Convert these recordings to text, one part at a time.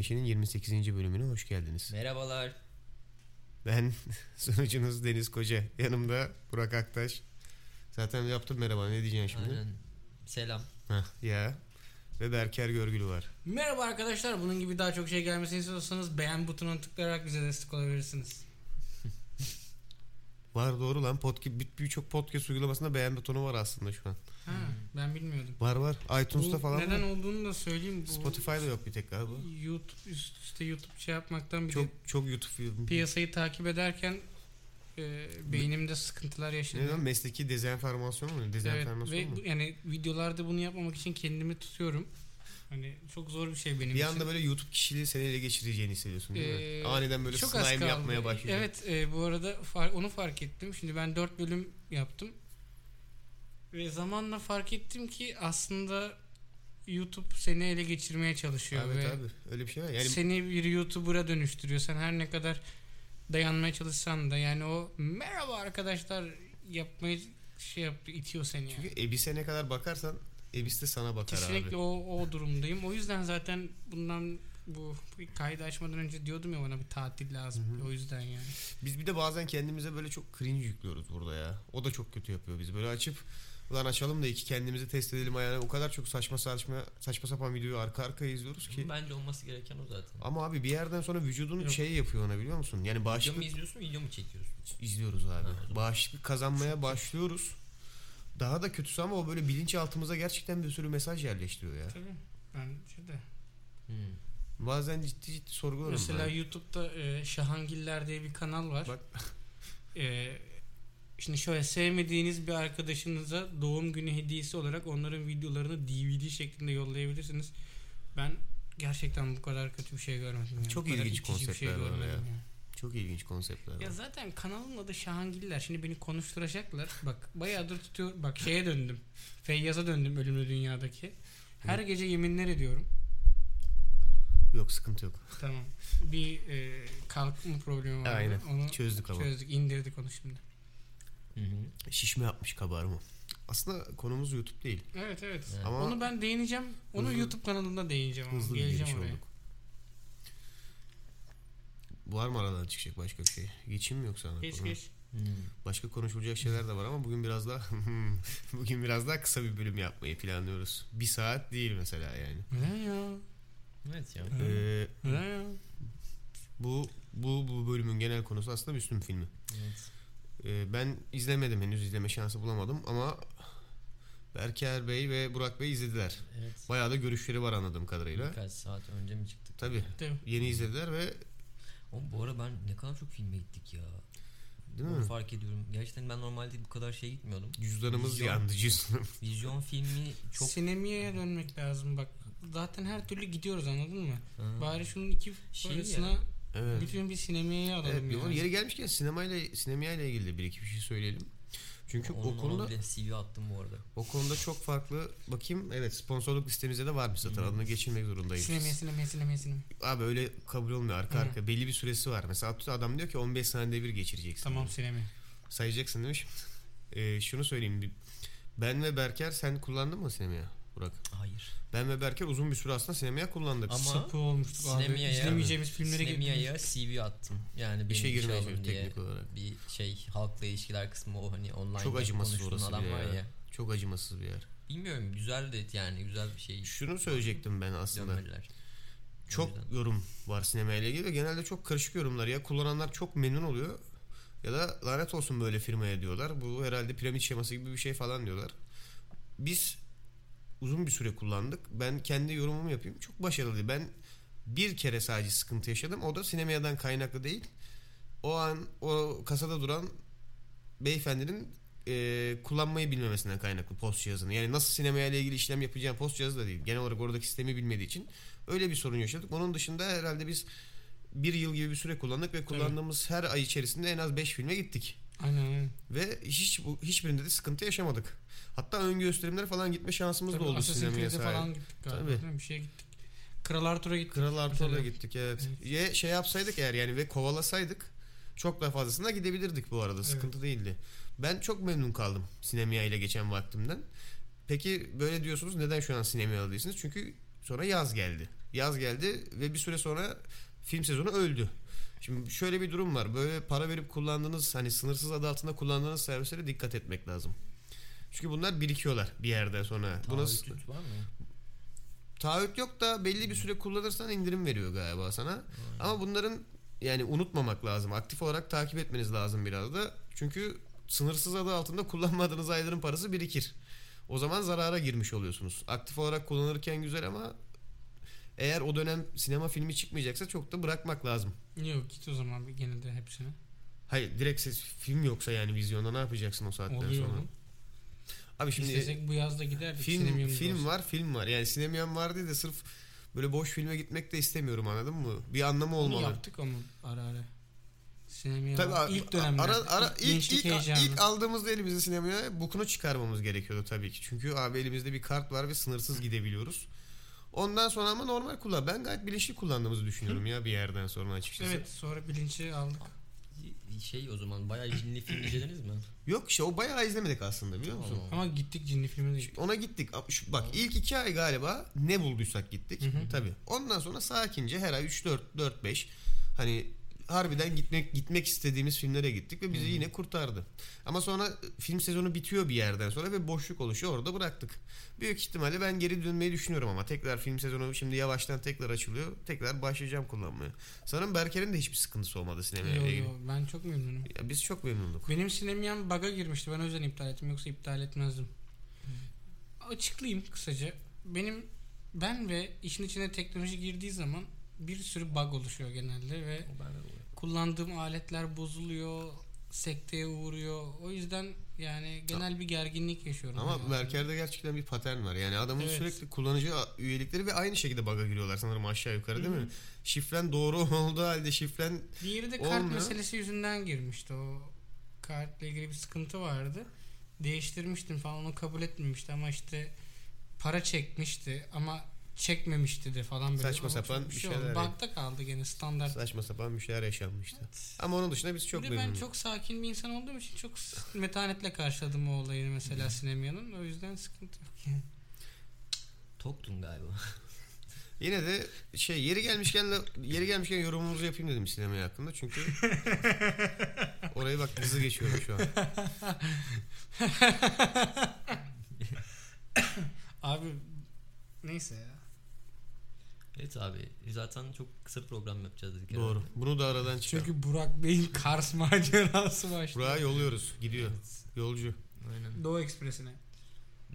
Gelişi'nin 28. bölümüne hoş geldiniz. Merhabalar. Ben sunucunuz Deniz Koca. Yanımda Burak Aktaş. Zaten yaptım merhaba ne diyeceksin şimdi? Aynen. Selam. Heh, ya. Ve Berker Görgülü var. Merhaba arkadaşlar. Bunun gibi daha çok şey gelmesini istiyorsanız beğen butonuna tıklayarak bize destek olabilirsiniz. Var doğru lan. Podcast, bir- birçok podcast uygulamasında beğen butonu var aslında şu an. Ha, ben bilmiyordum. Var var. iTunes'ta Bu falan neden var. olduğunu da söyleyeyim. Bu Spotify'da yok bir tek galiba. YouTube üst üste YouTube şey yapmaktan bir Çok de çok YouTube piyasayı takip ederken e, beynimde sıkıntılar yaşadım. lan mesleki dezenformasyon mu? Evet Dezenformasyon ve mu? yani videolarda bunu yapmamak için kendimi tutuyorum. Hani çok zor bir şey benim Bir için. anda böyle YouTube kişiliği seni ele geçireceğini hissediyorsun değil mi? Ee, Aniden böyle çok slime yapmaya başlıyor. Evet e, bu arada far- onu fark ettim. Şimdi ben 4 bölüm yaptım. Ve zamanla fark ettim ki aslında YouTube seni ele geçirmeye çalışıyor. Evet ve abi öyle bir şey var. Yani seni bir YouTuber'a dönüştürüyor. Sen her ne kadar dayanmaya çalışsan da yani o merhaba arkadaşlar yapmayı şey yapıyor, itiyor seni yani. çünkü Ebis'e ne kadar bakarsan Ebis de sana bakar Kesinlikle abi. o, o durumdayım. O yüzden zaten bundan bu kaydı açmadan önce diyordum ya bana bir tatil lazım. Hı hı. O yüzden yani. Biz bir de bazen kendimize böyle çok cringe yüklüyoruz burada ya. O da çok kötü yapıyor bizi. Böyle açıp ulan açalım da iki kendimizi test edelim ayağına. O kadar çok saçma saçma saçma sapan videoyu arka arkaya izliyoruz ki. Bence olması gereken o zaten. Ama abi bir yerden sonra vücudun Yok. şey yapıyor ona biliyor musun? Yani Video mu bağışıklık izliyorsun video mu çekiyorsun? izliyoruz abi. Ha. Bağışıklık kazanmaya başlıyoruz. Daha da kötüsü ama o böyle bilinçaltımıza gerçekten bir sürü mesaj yerleştiriyor ya. Tabii. Bence de. Hmm. Bazen ciddi ciddi sorgularım. Mesela ben. YouTube'da e, Şahangiller diye bir kanal var. Bak. E, şimdi şöyle sevmediğiniz bir arkadaşınıza doğum günü hediyesi olarak onların videolarını DVD şeklinde yollayabilirsiniz. Ben gerçekten bu kadar kötü bir şey görmedim. Yani. Çok ilginç bir konseptler var görmedim ya. yani. Çok ilginç konseptler var. Ya zaten kanalın adı Şahangiller. Şimdi beni konuşturacaklar. Bak bayağıdır tutuyor. Bak şeye döndüm. Feyyaz'a döndüm Ölümlü Dünya'daki. Her gece yeminler ediyorum. Yok sıkıntı yok. Tamam. Bir e, kalkma problemi vardı. Aynen. Onu Çözdük ama. çözdük. indirdik onu şimdi. Hı hı. Şişme yapmış kabarma. Aslında konumuz YouTube değil. Evet evet. Evet. Ama Onu ben değineceğim. Onu Hızlı- YouTube kanalında değineceğim. ama. hızlı bir Geleceğim giriş oraya. olduk. Var mı aradan çıkacak başka bir şey? Geçeyim mi yoksa? Geç geç. Hmm. Başka konuşulacak şeyler de var ama bugün biraz daha bugün biraz daha kısa bir bölüm yapmayı planlıyoruz. Bir saat değil mesela yani. Neden ya? Evet ya. Ee, Neden ya? bu bu bu bölümün genel konusu aslında Müslüm filmi. Evet. Ee, ben izlemedim henüz izleme şansı bulamadım ama Berker Bey ve Burak Bey izlediler. Evet. Bayağı da görüşleri var anladığım kadarıyla. Birkaç saat önce mi çıktık? Tabii. Değil mi? Yeni izlediler ve Oğlum bu ara ben ne kadar çok filme gittik ya. değil Onu mi? fark ediyorum. Gerçekten ben normalde bu kadar şey gitmiyordum. Cüzdanımız Vizyon. yandı cüzdanım. Vizyon filmi çok... Sinemiyeye dönmek lazım bak. Zaten her türlü gidiyoruz anladın mı? Ha. Bari şunun iki Şey parasına ya. Evet. bütün bir sinemiyeye alalım Evet, yani. yeri gelmişken sinemayla sinemayla ilgili de bir iki bir şey söyleyelim. Çünkü Onun, o konuda bile CV attım bu arada. o konuda çok farklı bakayım evet sponsorluk listemizde de var bir satır Hmm. adını geçirmek zorundayız. Sinemeye sinemeye sinemeye sinemeye. Abi öyle kabul olmuyor arka Hı. arka belli bir süresi var. Mesela adam diyor ki 15 saniyede bir geçireceksin. Tamam sinemeye. Sayacaksın demiş. Ee, şunu söyleyeyim. Ben ve Berker sen kullandın mı sinemaya Burak? Hayır. Ben ve Berker uzun bir süre aslında sinemaya kullandık. Ama Sapı olmuştuk abi. Sinemiyeye- İzlemeyeceğimiz filmlere gittik. Sinemiyaya CV attım. Yani girmeye alın çalışıyor diye. teknik olarak. Bir şey halkla ilişkiler kısmı o hani online Çok acımasız orası adam bile var ya. ya. Çok acımasız bir yer. Bilmiyorum güzeldi yani güzel bir şey. Şunu söyleyecektim ben aslında. Dönmediler. O Çok yorum var sinema ile ilgili ve genelde çok karışık yorumlar. Ya kullananlar çok memnun oluyor ya da lanet olsun böyle firmaya diyorlar. Bu herhalde piramit şeması gibi bir şey falan diyorlar. Biz uzun bir süre kullandık. Ben kendi yorumumu yapayım. Çok başarılıydı. Ben bir kere sadece sıkıntı yaşadım. O da sinemadan kaynaklı değil. O an o kasada duran beyefendinin e, kullanmayı bilmemesinden kaynaklı post cihazını. Yani nasıl sinemaya ile ilgili işlem yapacağım post cihazı da değil. Genel olarak oradaki sistemi bilmediği için öyle bir sorun yaşadık. Onun dışında herhalde biz bir yıl gibi bir süre kullandık ve kullandığımız her ay içerisinde en az 5 filme gittik. Aynen aynen. Ve hiç bu hiçbirinde de sıkıntı yaşamadık. Hatta ön gösterimlere falan gitme şansımız Tabii da oldu sinemaya sahip. falan gittik galiba. Tabii. değil mi? Bir şeye gittik. Kral Arthur'a gittik. Kral Arthur'a gittik evet. Ya şey yapsaydık eğer yani ve kovalasaydık çok daha fazlasına gidebilirdik bu arada. Sıkıntı değildi. Ben çok memnun kaldım sinemaya ile geçen vaktimden. Peki böyle diyorsunuz neden şu an sinemaya değilsiniz? Çünkü Sonra yaz geldi. Yaz geldi ve bir süre sonra film sezonu öldü. Şimdi şöyle bir durum var. Böyle para verip kullandığınız hani sınırsız adı altında kullandığınız servislere dikkat etmek lazım. Çünkü bunlar birikiyorlar bir yerden sonra. Taahhüt var mı? taahhüt yok da belli bir süre kullanırsan indirim veriyor galiba sana. Ama bunların yani unutmamak lazım. Aktif olarak takip etmeniz lazım biraz da. Çünkü sınırsız adı altında kullanmadığınız ayların parası birikir. O zaman zarara girmiş oluyorsunuz. Aktif olarak kullanırken güzel ama eğer o dönem sinema filmi çıkmayacaksa çok da bırakmak lazım. Yok git o zaman gene de hepsine. Hayır direkt ses, film yoksa yani vizyonda ne yapacaksın o saatten Oluyor sonra? oğlum. Abi şimdi İstesek bu yazda giderdik. film film olsa. var film var. Yani sinemam var diye de sırf böyle boş filme gitmek de istemiyorum anladın mı? Bir anlamı Onu olmalı. yaptık ama ara ara. Sinemaya Tabii ilk dönemler. Ara, ara, ilk, ilk, ilk, heyecanı. ilk aldığımızda elimize sinemaya bukunu çıkarmamız gerekiyordu tabii ki. Çünkü abi elimizde bir kart var ve sınırsız gidebiliyoruz. Ondan sonra ama normal kullan. Ben gayet bilinçli kullandığımızı düşünüyorum ya bir yerden sonra açıkçası. Evet sonra bilinci aldık. Şey o zaman bayağı cinli film izlediniz mi? Yok işte o bayağı izlemedik aslında biliyor musun? Ama gittik cinli filme de gittik. Ona gittik. Şu- Bak ilk iki ay galiba ne bulduysak gittik. Hı hı. Tabii. Ondan sonra sakince her ay 3 4 4 5 hani harbiden gitmek gitmek istediğimiz filmlere gittik ve bizi yine kurtardı. Ama sonra film sezonu bitiyor bir yerden sonra ve boşluk oluşuyor. Orada bıraktık. Büyük ihtimalle ben geri dönmeyi düşünüyorum ama tekrar film sezonu şimdi yavaştan tekrar açılıyor. Tekrar başlayacağım kullanmaya. Sanırım Berker'in de hiçbir sıkıntısı olmadı sinemaya Yo, ilgili. yo, ben çok memnunum. Ya biz çok memnunduk. Benim sinemam bug'a girmişti. Ben o yüzden iptal ettim. Yoksa iptal etmezdim. Açıklayayım kısaca. Benim ben ve işin içine teknoloji girdiği zaman bir sürü bug oluşuyor genelde ve Kullandığım aletler bozuluyor, sekteye uğruyor. O yüzden yani genel bir gerginlik yaşıyorum. Ama hayatımda. Berker'de gerçekten bir patern var. Yani adamın Evet. sürekli kullanıcı üyelikleri ve aynı şekilde bug'a giriyorlar sanırım aşağı yukarı değil Hı hı. mi? Şifren doğru olduğu halde şifren Diğeri de kart Olmuyor. meselesi yüzünden girmişti. O kartla ilgili bir sıkıntı vardı. Değiştirmiştim falan onu kabul etmemişti ama işte para çekmişti ama çekmemişti de falan böyle. Saçma sapan bir oldu. şeyler yani. Bug'da kaldı gene standart. saçma sapan bir şeyler yaşanmıştı. Ama onun dışında biz çok de ben memnunuz. çok sakin bir insan olduğum için çok metanetle karşıladım o olayı mesela sinemanın. O yüzden sıkıntı yok yani. Toktun galiba. Yine de şey yeri gelmişken yeri gelmişken yorumumuzu yapayım dedim sinemaya hakkında. Çünkü orayı bak hızlı geçiyorum şu an. Abi neyse ya. Evet abi zaten çok kısa program yapacağız dedik. Doğru. herhalde. Bunu da aradan çıkar. Çünkü Burak Bey'in Kars macerası başladı. Buraya yolluyoruz. Gidiyor. Yolcu. Aynen. Doğu Ekspresi'ne.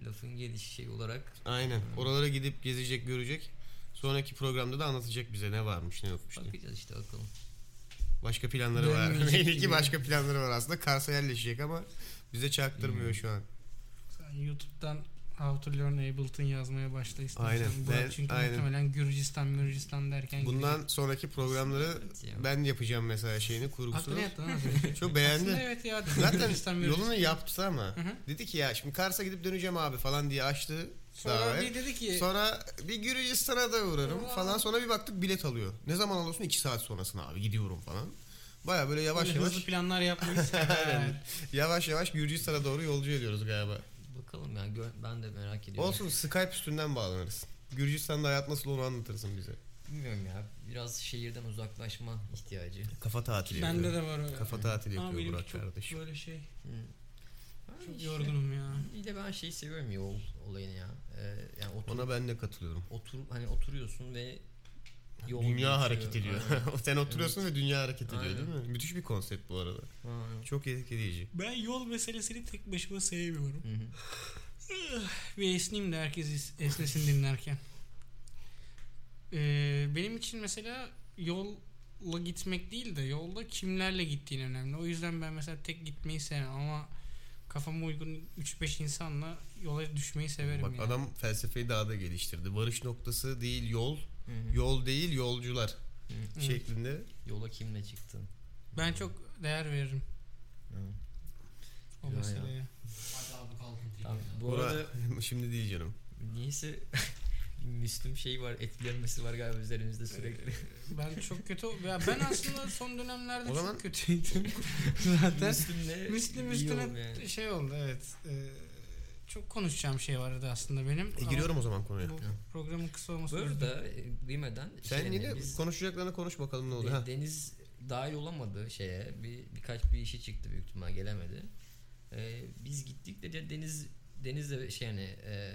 Lafın gelişi şey olarak Aynen. Oralara gidip gezecek, görecek. Sonraki programda da anlatacak bize ne varmış, ne yokmuş diye. bakacağız işte bakalım. Başka planları var. Dönmeyecek Belli ki başka planları var aslında. Kars'a yerleşecek ama bize çaktırmıyor Hmm. şu an. Sen YouTube'dan How to Learn Ableton yazmaya başla istersen. Aynen, Burak çünkü aynen. muhtemelen Gürcistan, Gürcistan derken Bundan gidecek. sonraki programları ben yapacağım mesela şeyini kurgusunu. Aklına yattı. Çok beğendi. Aslında evet ya. Zaten Gürcistan, yolunu yaptı ama dedi ki ya şimdi Kars'a gidip döneceğim abi falan diye açtı. Sonra bir dedi ki Sonra bir Gürcistan'a da uğrarım Ulan. falan. Sonra bir baktık bilet alıyor. Ne zaman alıyorsun? 2 saat sonrasına abi gidiyorum falan. Baya böyle yavaş böyle yavaş hızlı planlar yapmayı sever. Aynen. yavaş yavaş Gürcistan'a doğru yolcu ediyoruz galiba. Bakalım ya gö- ben de merak ediyorum. Olsun Skype üstünden bağlanırız. Gürcistan'da hayat nasıl onu anlatırsın bize. Bilmiyorum ya. Biraz şehirden uzaklaşma ihtiyacı. Kafa tatili Bende yapıyor. de var o. Kafa tatili Ama yapıyor benimki Burak çok kardeşim. böyle şey. Hı. Ben Çok işte- yorgunum ya. Bir de ben şeyi seviyorum yol olayını ya. Ee, yani otur, Ona ben de katılıyorum. otur hani oturuyorsun ve yol dünya geçiyor. hareket ediyor. Aynen. Sen oturuyorsun ve dünya hareket ediyor Aynen. değil mi? Müthiş bir konsept bu arada. Aynen. Çok etkileyici. Ben yol meselesini tek başıma sevmiyorum. Hı hı. Bir esneyim de herkes es- esnesin dinlerken. Ee, benim için mesela yolla gitmek değil de yolda kimlerle gittiğin önemli. O yüzden ben mesela tek gitmeyi sevmem ama kafama uygun 3-5 insanla yola düşmeyi severim Bak yani. adam felsefeyi daha da geliştirdi. Varış noktası değil yol, Hı hı. yol değil yolcular Hı. Evet. şeklinde. Yola kimle çıktın? Ben çok değer veririm Hı. o meseleye. Tamam. Bu Bura- arada şimdi değil canım. niyeyse Müslüm şey var etkilenmesi var galiba üzerimizde sürekli. Ben çok kötü ya ben aslında son dönemlerde O çok zaman- kötüydüm. Zaten Müslüm'le Müslüm üstüne yani. şey oldu evet. Ee, çok konuşacağım şey vardı aslında benim. E, giriyorum o zaman konuya. Bu programın kısa olması Bu arada bilmeden Sen şey, yine biz- konuşacaklarına konuş bakalım ne De- oluyor. Ha. Deniz dahil olamadı şeye. Bir birkaç bir işi çıktı büyük ihtimal gelemedi. Ee, biz gittik de Deniz Deniz de şey yani e,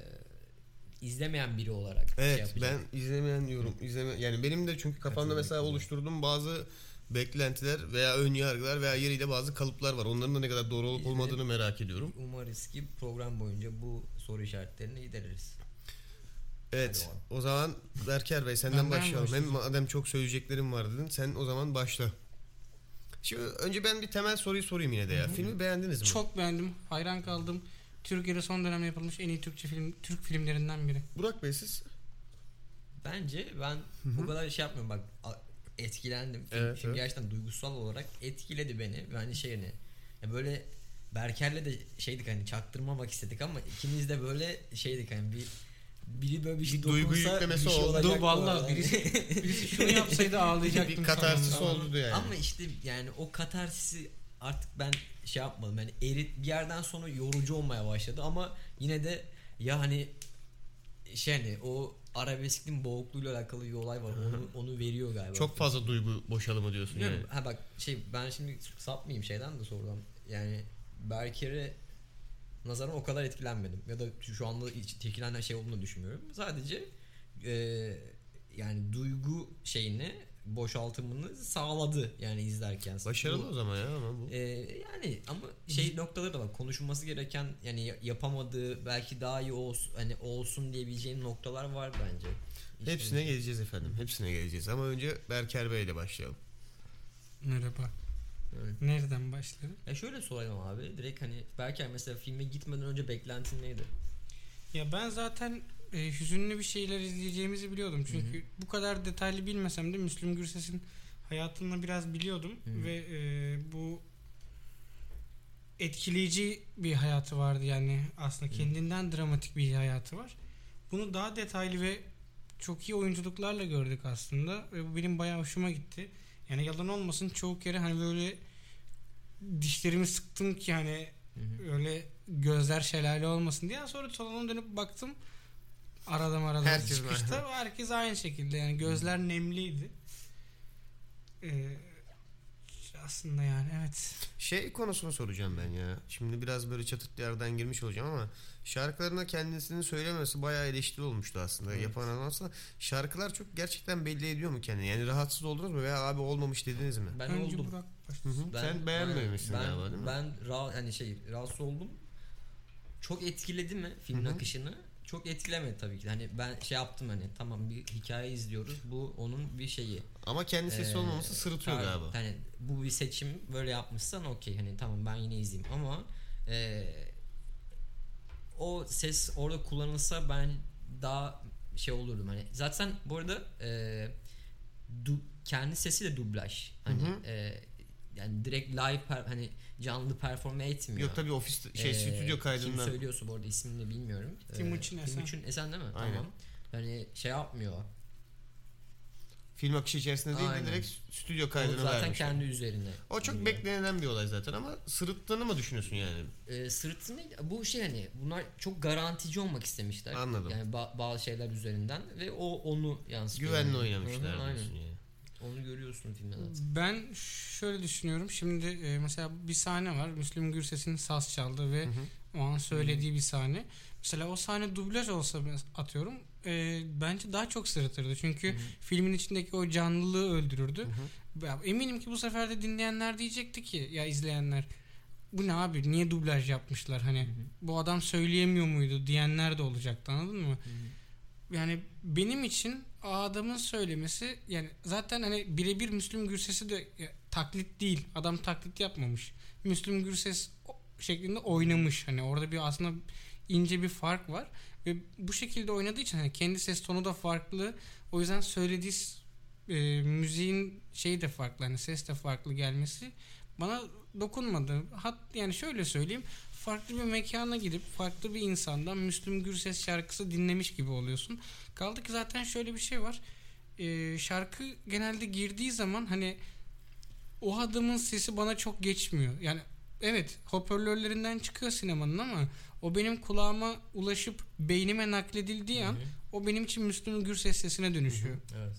izlemeyen biri olarak şey Evet yapacak. ben izlemeyen yorum izleme yani benim de çünkü kafamda mesela oluşturduğum bazı beklentiler veya ön yargılar veya yeriyle bazı kalıplar var. Onların da ne kadar doğru olup olmadığını merak ediyorum. Umarız ki program boyunca bu soru işaretlerini gideririz. Evet. Hadi O zaman Berker Bey senden Benden başlayalım. Hem başlayacağım. madem çok söyleyeceklerim var dedin. Sen o zaman başla. Şimdi önce ben bir temel soruyu sorayım yine de ya. Filmi beğendiniz mi? Çok beğendim. Hayran kaldım. Türkiye'de son dönemde yapılmış en iyi Türkçe film Türk filmlerinden biri. Burak Bey siz? Bence ben bu kadar şey yapmıyorum bak a- etkilendim. Film, Evet, film evet. gerçekten duygusal olarak etkiledi beni. Yani şey hani ya böyle Berker'le de şeydik hani çaktırmamak istedik ama ikimiz de böyle şeydik hani bir biri böyle bir şey Bir duygu yüklemesi bir şey oldu. olacak bu Vallahi arada. birisi- Birisi şunu yapsaydı ağlayacaktım. bir katarsis sonunda. oldu yani. Ama işte yani o katarsisi artık ben şey yapmadım. Yani erit bir yerden sonra yorucu olmaya başladı ama yine de ya hani şey hani o arabeskin boğukluğuyla alakalı bir olay var. Onu onu veriyor galiba. Çok fazla duygu boşalımı diyorsun yani. Bilmiyorum. Ha bak şey ben şimdi sapmayayım şeyden de sorudan. Yani Berker'e nazaran o kadar etkilenmedim. Ya da şu anda hiç etkilenen şey olduğunu düşünmüyorum. Sadece e, yani duygu şeyini boşaltımını sağladı yani izlerken. Başarılı Bu- o zaman ya ama bu. e, yani ama şey noktaları da var. Konuşulması gereken yani ya- yapamadığı belki daha iyi olsun hani olsun diyebileceğim noktalar var bence. İşte- Hepsine geleceğiz efendim. Hepsine geleceğiz. Ama önce Berker Bey ile başlayalım. Merhaba. Evet. Nereden başlarım? Ya şöyle sorayım abi. Direkt hani belki mesela filme gitmeden önce beklentin neydi? Ya ben zaten e, hüzünlü bir şeyler izleyeceğimizi biliyordum. Çünkü Hı bu kadar detaylı bilmesem de Müslüm Gürses'in hayatını biraz biliyordum Hı. ve e, bu etkileyici bir hayatı vardı yani aslında kendinden dramatik bir hayatı var. Bunu daha detaylı ve çok iyi oyunculuklarla gördük aslında ve bu benim bayağı hoşuma gitti. Yani yalan olmasın çoğu kere hani böyle dişlerimi sıktım ki hani Hı hı. öyle gözler şelale olmasın diye sonra salona dönüp baktım arada arada Herkes çıkışta herkes aynı şekilde yani gözler nemliydi. Ee, aslında yani evet. Şey konusunu soracağım ben ya. Şimdi biraz böyle çatıklı yerden girmiş olacağım ama şarkılarına kendisini söylemesi bayağı eleştiri olmuştu aslında. Evet. Yapan adam aslında şarkılar çok gerçekten belli ediyor mu kendini? Yani rahatsız oldunuz mu veya abi olmamış dediniz mi? Ben Önce oldum. Burak başlasın. hı. Sen beğenmemişsin ben, galiba değil mi? Ben ra hani şey rahatsız oldum. Çok etkiledi mi filmin Hı hı. akışını? Çok etkilemedi tabii ki. Hani ben şey yaptım hani tamam bir hikaye izliyoruz. Bu onun bir şeyi. Ama kendi sesi Ee, olmaması sırıtıyor Tabii, galiba. Hani bu bir seçim böyle yapmışsan okey hani tamam ben yine izleyeyim ama e, o ses orada kullanılsa ben daha şey olurdum hani zaten bu arada e, du- kendi sesi de dublaj hani Hı hı. e, yani direkt live hani canlı performe etmiyor. Yok tabii ofis şey Ee, stüdyo Kim kaydından. söylüyorsa bu arada ismini bilmiyorum. Timuçin Esen. Timuçin Esen değil mi? Aynen. Tamam. Hani şey yapmıyor. Film akışı içerisinde değil de Aynen. direkt stüdyo O kaydını zaten vermiş. kendi üzerine. O çok gidiyor. beklenilen bir olay zaten ama sırıttığını mı düşünüyorsun yani? e, sırtını bu şey hani bunlar çok garantici olmak istemişler. Anladım. Yani ba- bazı şeyler üzerinden ve o onu yansıtıyor. Güvenli yani. oynamışlar Aynen. yani. Onu görüyorsun filmde zaten. Ben şöyle düşünüyorum. Şimdi e, mesela bir sahne var. Müslüm Gürses'in saz çaldığı ve Hı hı. o an söylediği bir sahne. Mesela o sahne dublaj olsa atıyorum e, bence daha çok sırıtırdı. Çünkü Hı hı. filmin içindeki o canlılığı öldürürdü. Hı hı. Ya eminim ki bu sefer de dinleyenler diyecekti ki ya izleyenler bu ne abi niye dublaj yapmışlar hani Hı hı. bu adam söyleyemiyor muydu diyenler de olacaktı anladın mı? Hı hı. Yani benim için adamın söylemesi yani zaten hani birebir Müslüm Gürses'i de ya, taklit değil. Adam taklit yapmamış. Müslüm Gürses şeklinde oynamış. Hani orada bir aslında ince bir fark var ve bu şekilde oynadığı için hani kendi ses tonu da farklı. O yüzden söylediği e, müziğin şeyi de farklı. Hani ses de farklı gelmesi bana dokunmadı. Hat yani şöyle söyleyeyim. Farklı bir mekana gidip farklı bir insandan Müslüm Gürses şarkısı dinlemiş gibi oluyorsun. Kaldı ki zaten şöyle bir şey var. Ee, şarkı genelde girdiği zaman hani o adamın sesi bana çok geçmiyor. Yani evet hoparlörlerinden çıkıyor sinemanın ama o benim kulağıma ulaşıp beynime nakledildiği an Hı hı. o benim için Müslüm Gürses sesine dönüşüyor. Evet.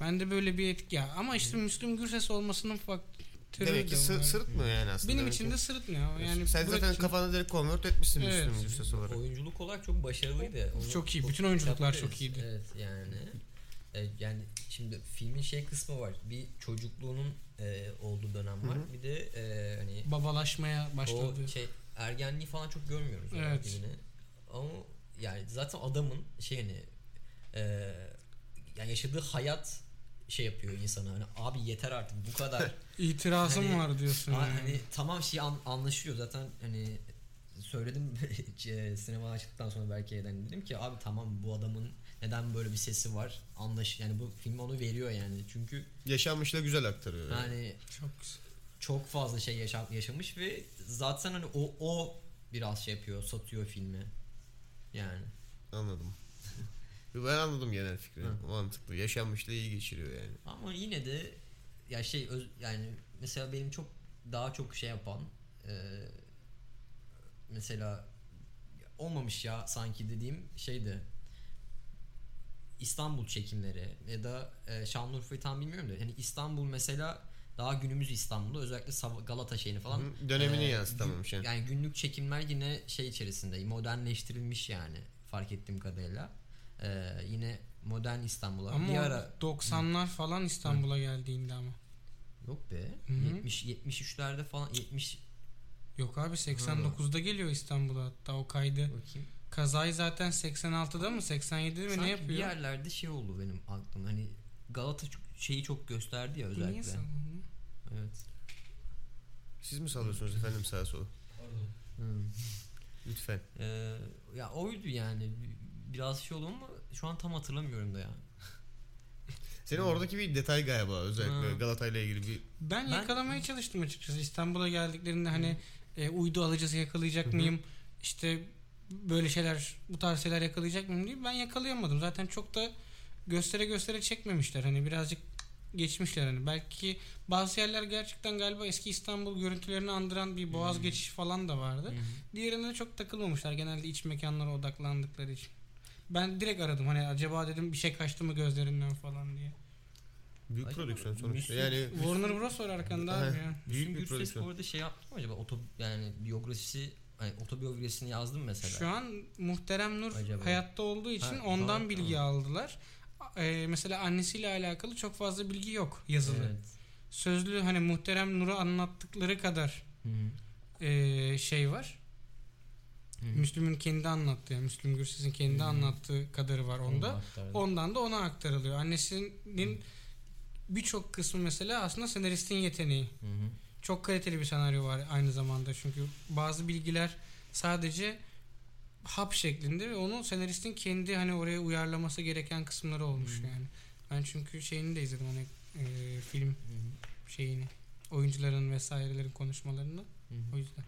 Bende böyle bir etki ya. Ama işte Müslüm Gürses olmasının faktörü Demek ki sı- sırıtmıyor yani aslında. Benim Demek için ki- de sırıtmıyor. Yani sen zaten için- kafana direkt convert etmişsin Evet. Müslüm Gürses olarak. Oyunculuk olarak çok başarılıydı. Onu Çok iyi. Bütün oyunculuklar çok iyiydi. Evet yani. E, yani şimdi filmin şey kısmı var. Bir çocukluğunun e, olduğu dönem var. Bir de e, hani Babalaşmaya başladı. o şey ergenliği falan çok görmüyoruz. Evet. filmini. Ama yani zaten adamın şey hani e, yani yaşadığı hayat şey yapıyor insana hani abi yeter artık bu kadar İtirazım Hani- var diyorsun. Ha, yani. hani tamam şey an- anlaşılıyor zaten hani söyledim sinema açtıktan sonra belki hani dedim ki abi tamam bu adamın neden böyle bir sesi var anlaş yani bu film onu veriyor yani çünkü Yaşanmışla güzel aktarıyor. Yani. yani Çok güzel. çok fazla şey yaşam, yaşamış ve zaten hani o o biraz şey yapıyor satıyor filmi yani Anladım. ben anladım genel fikri. Hı. Mantıklı. Yaşanmışla iyi geçiriyor yani. ama yine de ya şey öz- yani mesela benim çok daha çok şey yapan e, mesela olmamış ya sanki dediğim şeydi İstanbul çekimleri ya da e, Şanlıurfa'yı tam bilmiyorum da hani İstanbul mesela daha günümüz İstanbul'da özellikle Galata şeyini falan Hı, dönemini e, yansıtamamış yani. yani günlük çekimler yine şey içerisinde modernleştirilmiş yani fark ettiğim kadarıyla. E, yine modern İstanbul'a Ama bir ara 90'lar falan İstanbul'a geldiğinde ama. yok be Hı hı. 70 73'lerde falan 70 Yok abi 89'da geliyor İstanbul'a hatta o kaydı. bakayım. Kazayı zaten 86'da mı 87'de mi ne Sanki yapıyor? bir yerlerde şey oldu benim aklım. Hani Galata şeyi çok gösterdi ya Niye özellikle. savundun? Evet. Siz mi sallıyorsunuz efendim sağa sola? Hı. Lütfen. Ee, ya oydu yani. Biraz şey oldu ama şu an tam hatırlamıyorum da ya. Senin oradaki bir detay galiba özellikle Hı. Galata'yla ilgili bir Ben, Ben- yakalamaya çalıştım açıkçası. İstanbul'a geldiklerinde hani e, uydu alacağız yakalayacak mıyım? İşte böyle şeyler bu tarz şeyler yakalayacak mıyım diye ben yakalayamadım. Zaten çok da göstere göstere çekmemişler. Hani birazcık geçmişler hani. Belki bazı yerler gerçekten galiba eski İstanbul görüntülerini andıran bir boğaz geçişi falan da vardı. Diğerine de çok takılmamışlar. Genelde iç mekanlara odaklandıkları için. Ben direkt aradım hani acaba dedim bir şey kaçtı mı gözlerinden falan diye. büyük Acaba prodüksiyon sonuçta. Müslüm- Yani Warner Bros var arkanda abi ya. büyük bir Gürses prodüksiyon. bu arada şey yaptı mı acaba? Oto, yani biyografisi hani otobiyografisini yazdım mesela. Şu an Muhterem Nur Acaba? hayatta olduğu için Ha, ondan tamam, bilgi tamam. aldılar. Ee, mesela annesiyle alakalı çok fazla bilgi yok yazılı. Evet. Sözlü hani Muhterem Nur'u anlattıkları kadar ee, şey var. Hı. Müslüm'ün kendi anlattığı, yani Müslüm Gürses'in kendi Hı. anlattığı kadarı var onda. Ondan da ona aktarılıyor. Annesinin birçok kısmı mesela aslında senaristin yeteneği. Hı hı. Çok kaliteli bir senaryo var aynı zamanda çünkü bazı bilgiler sadece hap şeklinde ve onu senaristin kendi hani oraya uyarlaması gereken kısımları olmuş Hı. yani. Ben çünkü şeyini de izledim hani e, film Hı hı. şeyini oyuncuların vesairelerin konuşmalarını Hı hı. o yüzden.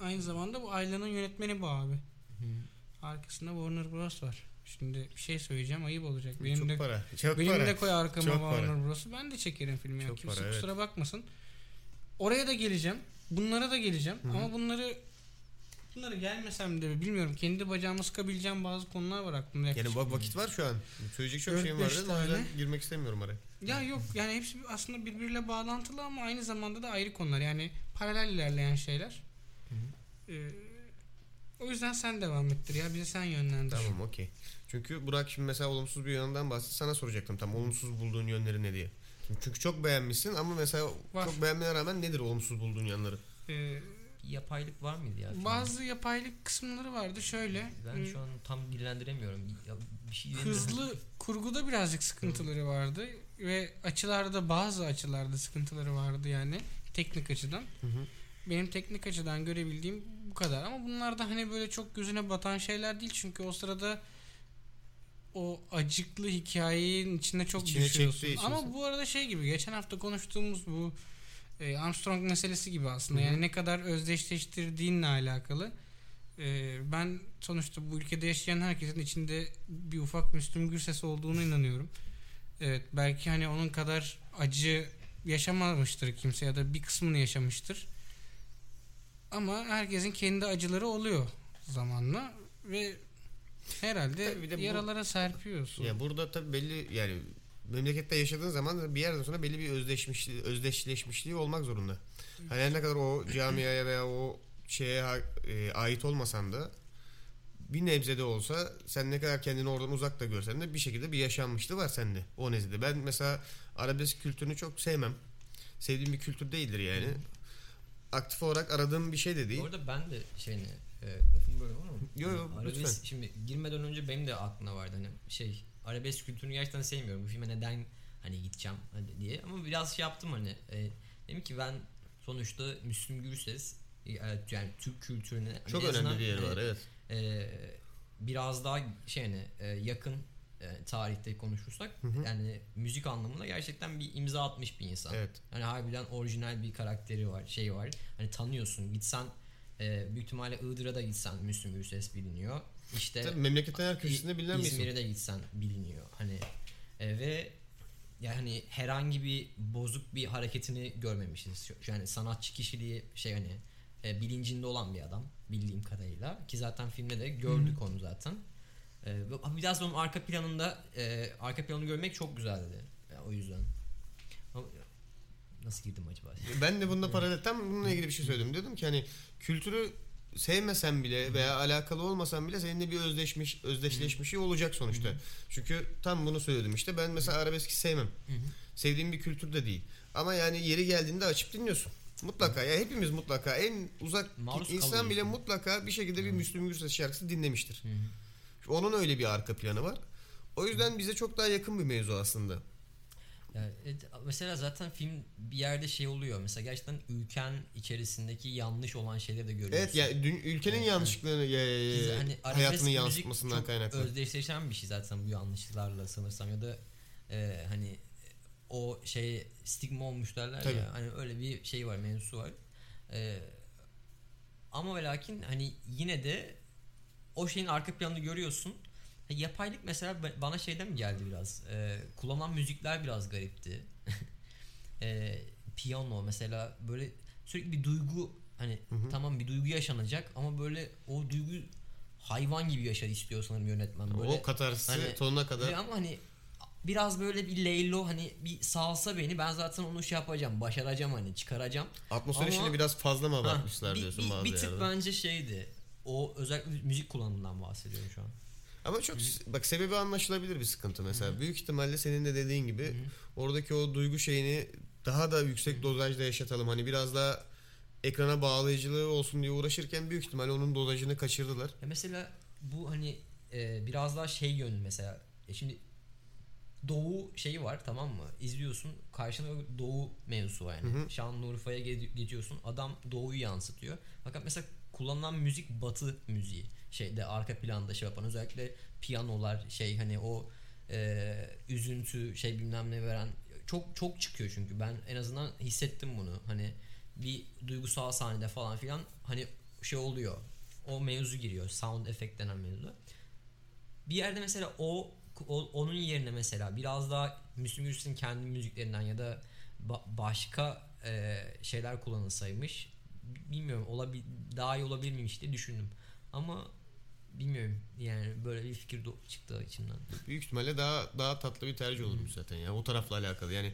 Aynı zamanda bu Ayla'nın yönetmeni bu abi. Hı. Arkasında Warner Bros var. Şimdi bir şey söyleyeceğim ayıp olacak. Benim çok de para. Çok benim para. de koy arkama Çok para. Warner Bros'u. Ben de çekerim filmi. ya. Çok Kimse para, evet. kusura bakmasın. Oraya da geleceğim. Bunlara da geleceğim. Hı. Ama bunları bunları gelmesem de bilmiyorum. Kendi bacağımı sıkabileceğim bazı konular var aklımda. Yani bak vakit var şu an. Söyleyecek çok şeyim var. O yüzden girmek istemiyorum araya. Ya yok yani hepsi aslında birbiriyle bağlantılı ama aynı zamanda da ayrı konular. Yani paralel ilerleyen şeyler. Ee, o yüzden sen devam ettir ya. Bizi sen yönlendir. Tamam okey. Çünkü Burak şimdi mesela olumsuz bir yönünden bahsetti. Sana soracaktım tam olumsuz bulduğun yönleri ne diye. Çünkü çok beğenmişsin ama mesela Var. çok beğenmene rağmen nedir olumsuz bulduğun yanları? Ee, yapaylık var mıydı ya? bazı yapaylık kısımları vardı. Şöyle. ben e, şu an tam dillendiremiyorum. Ya bir şey hızlı kurguda birazcık sıkıntıları vardı ve açılarda bazı açılarda sıkıntıları vardı yani teknik açıdan. Hı hı. Benim teknik açıdan görebildiğim bu kadar ama bunlar da hani böyle çok gözüne batan şeyler değil çünkü o sırada o acıklı hikayenin içine çok İçine düşüyorsun. Ama sen- bu arada şey gibi geçen hafta konuştuğumuz bu e, Armstrong meselesi gibi aslında. Hı hı. Yani ne kadar özdeşleştirdiğinle alakalı. E, ben sonuçta bu ülkede yaşayan herkesin içinde bir ufak Müslüm Gürses olduğunu inanıyorum. Evet belki hani onun kadar acı yaşamamıştır kimse ya da bir kısmını yaşamıştır. Ama herkesin kendi acıları oluyor zamanla ve herhalde Tabii bir de bu- yaralara serpiyorsun. Ya burada tabii belli yani memlekette yaşadığın zaman bir yerden sonra belli bir özdeşmişliği, özdeşleşmişliği olmak zorunda. Hani ne kadar o camiaya veya o şeye e, ait olmasan da bir nebze de olsa sen ne kadar kendini oradan uzak da görsen de bir şekilde bir yaşanmışlığı var sende o nezlede. Ben mesela arabesk kültürünü çok sevmem. Sevdiğim bir kültür değildir yani. Aktif olarak aradığım bir şey de değil. Bu arada ben de şeyini e, lafını bölüyorum ama Yo, yo, hani arabesk lütfen. şimdi girmeden önce benim de aklımda vardı hani şey arabesk kültürünü gerçekten sevmiyorum. Bu filme neden hani gideceğim hani diye ama biraz şey yaptım hani e, dedim ki ben sonuçta Müslüm Gürses e, yani Türk kültürüne hani Çok önemli bir yeri e, var evet. e, biraz daha şey hani e, yakın e, tarihte konuşursak Hı hı. yani müzik anlamında gerçekten bir imza atmış bir insan. Evet. Hani harbiden orijinal bir karakteri var, şey var. Hani tanıyorsun. Gitsen e, büyük ihtimalle Iğdır'a da gitsen Müslüm Gürses biliniyor. İşte Tabii memleketin her köşesinde bilinen bir. İzmir'e de gitsen biliniyor. Hani e, ve yani herhangi bir bozuk bir hareketini görmemişiz. Yani sanatçı kişiliği şey hani e, bilincinde olan bir adam bildiğim kadarıyla ki zaten filmde de gördük onu zaten. E, ama biraz onun arka planında e, arka planını görmek çok güzeldi. Yani o yüzden. Nasıl girdim acaba? Ben de bunda paralel tam bununla ilgili bir şey söyledim. Dedim ki hani kültürü sevmesen bile veya alakalı olmasan bile seninle bir özdeşmiş özdeşleşmiş şey olacak sonuçta. Çünkü tam bunu söyledim işte. Ben mesela arabeski sevmem. Sevdiğim bir kültür de değil. Ama yani yeri geldiğinde açıp dinliyorsun. Mutlaka ya hepimiz mutlaka en uzak Maruz insan bile mutlaka bir şekilde bir Müslüm Gürses şarkısı dinlemiştir. Hı hı. Onun öyle bir arka planı var. O yüzden bize çok daha yakın bir mevzu aslında. Ya, evet, mesela zaten film bir yerde şey oluyor. Mesela gerçekten ülken içerisindeki yanlış olan şeyleri de görüyorsun. Evet ya dün- ülkenin Evet, yanlışlıklarını e, Biz hani hayatını yansıtmasından kaynaklı. Özdeşleşen bir şey zaten bu yanlışlıklarla sanırsam ya da e, hani o şey stigma olmuş derler Tabii. ya hani öyle bir şey var mevzusu var. E, ama ve lakin hani yine de o şeyin arka planını görüyorsun. Ha, Yapaylık mesela ba- bana şeyden mi geldi biraz? E, kullanılan müzikler biraz garipti. e, piyano mesela böyle sürekli bir duygu hani Hı hı. tamam bir duygu yaşanacak ama böyle o duygu hayvan gibi yaşar istiyor sanırım yönetmen. Böyle, o katarsisi hani- sonuna kadar. Ama hani biraz böyle bir Leylo hani bir salsa beni ben zaten onu şey yapacağım başaracağım hani çıkaracağım. Atmosfer işini biraz fazla mı Ha, abartmışlar bir, diyorsun bir, bazı bir tık yerde. bence şeydi o özellikle müzik kullanımından bahsediyorum şu an. Ama çok bak sebebi anlaşılabilir bir sıkıntı mesela. Büyük ihtimalle senin de dediğin gibi oradaki o duygu şeyini daha da yüksek dozajda yaşatalım. Hani biraz daha ekrana bağlayıcılığı olsun diye uğraşırken büyük ihtimalle onun dozajını kaçırdılar. Ya mesela bu hani e, biraz daha şey yönlü mesela e şimdi Doğu şeyi var tamam mı? İzliyorsun karşında Doğu mevzusu var yani. Şanlıurfa'ya geçiyorsun adam Doğu'yu yansıtıyor. Fakat mesela kullanılan müzik Batı müziği. Şeyde arka planda şey yapan özellikle piyanolar şey hani o e, üzüntü şey bilmem ne veren çok çok çıkıyor çünkü ben en azından hissettim bunu. Hani bir duygusal sahnede falan filan hani şey oluyor. O mevzu giriyor. Sound effect denen mevzu. Bir yerde mesela o, o- onun yerine mesela biraz daha Müslüm Gürses'in kendi müziklerinden ya da ba- başka e, şeyler kullanılsaymış bilmiyorum olabil daha iyi olabilir miymiş diye düşündüm. Ama bilmiyorum yani böyle bir fikir çıktı içimden. Büyük ihtimalle daha daha tatlı bir tercih olurmuş zaten ya. O tarafla alakalı. Yani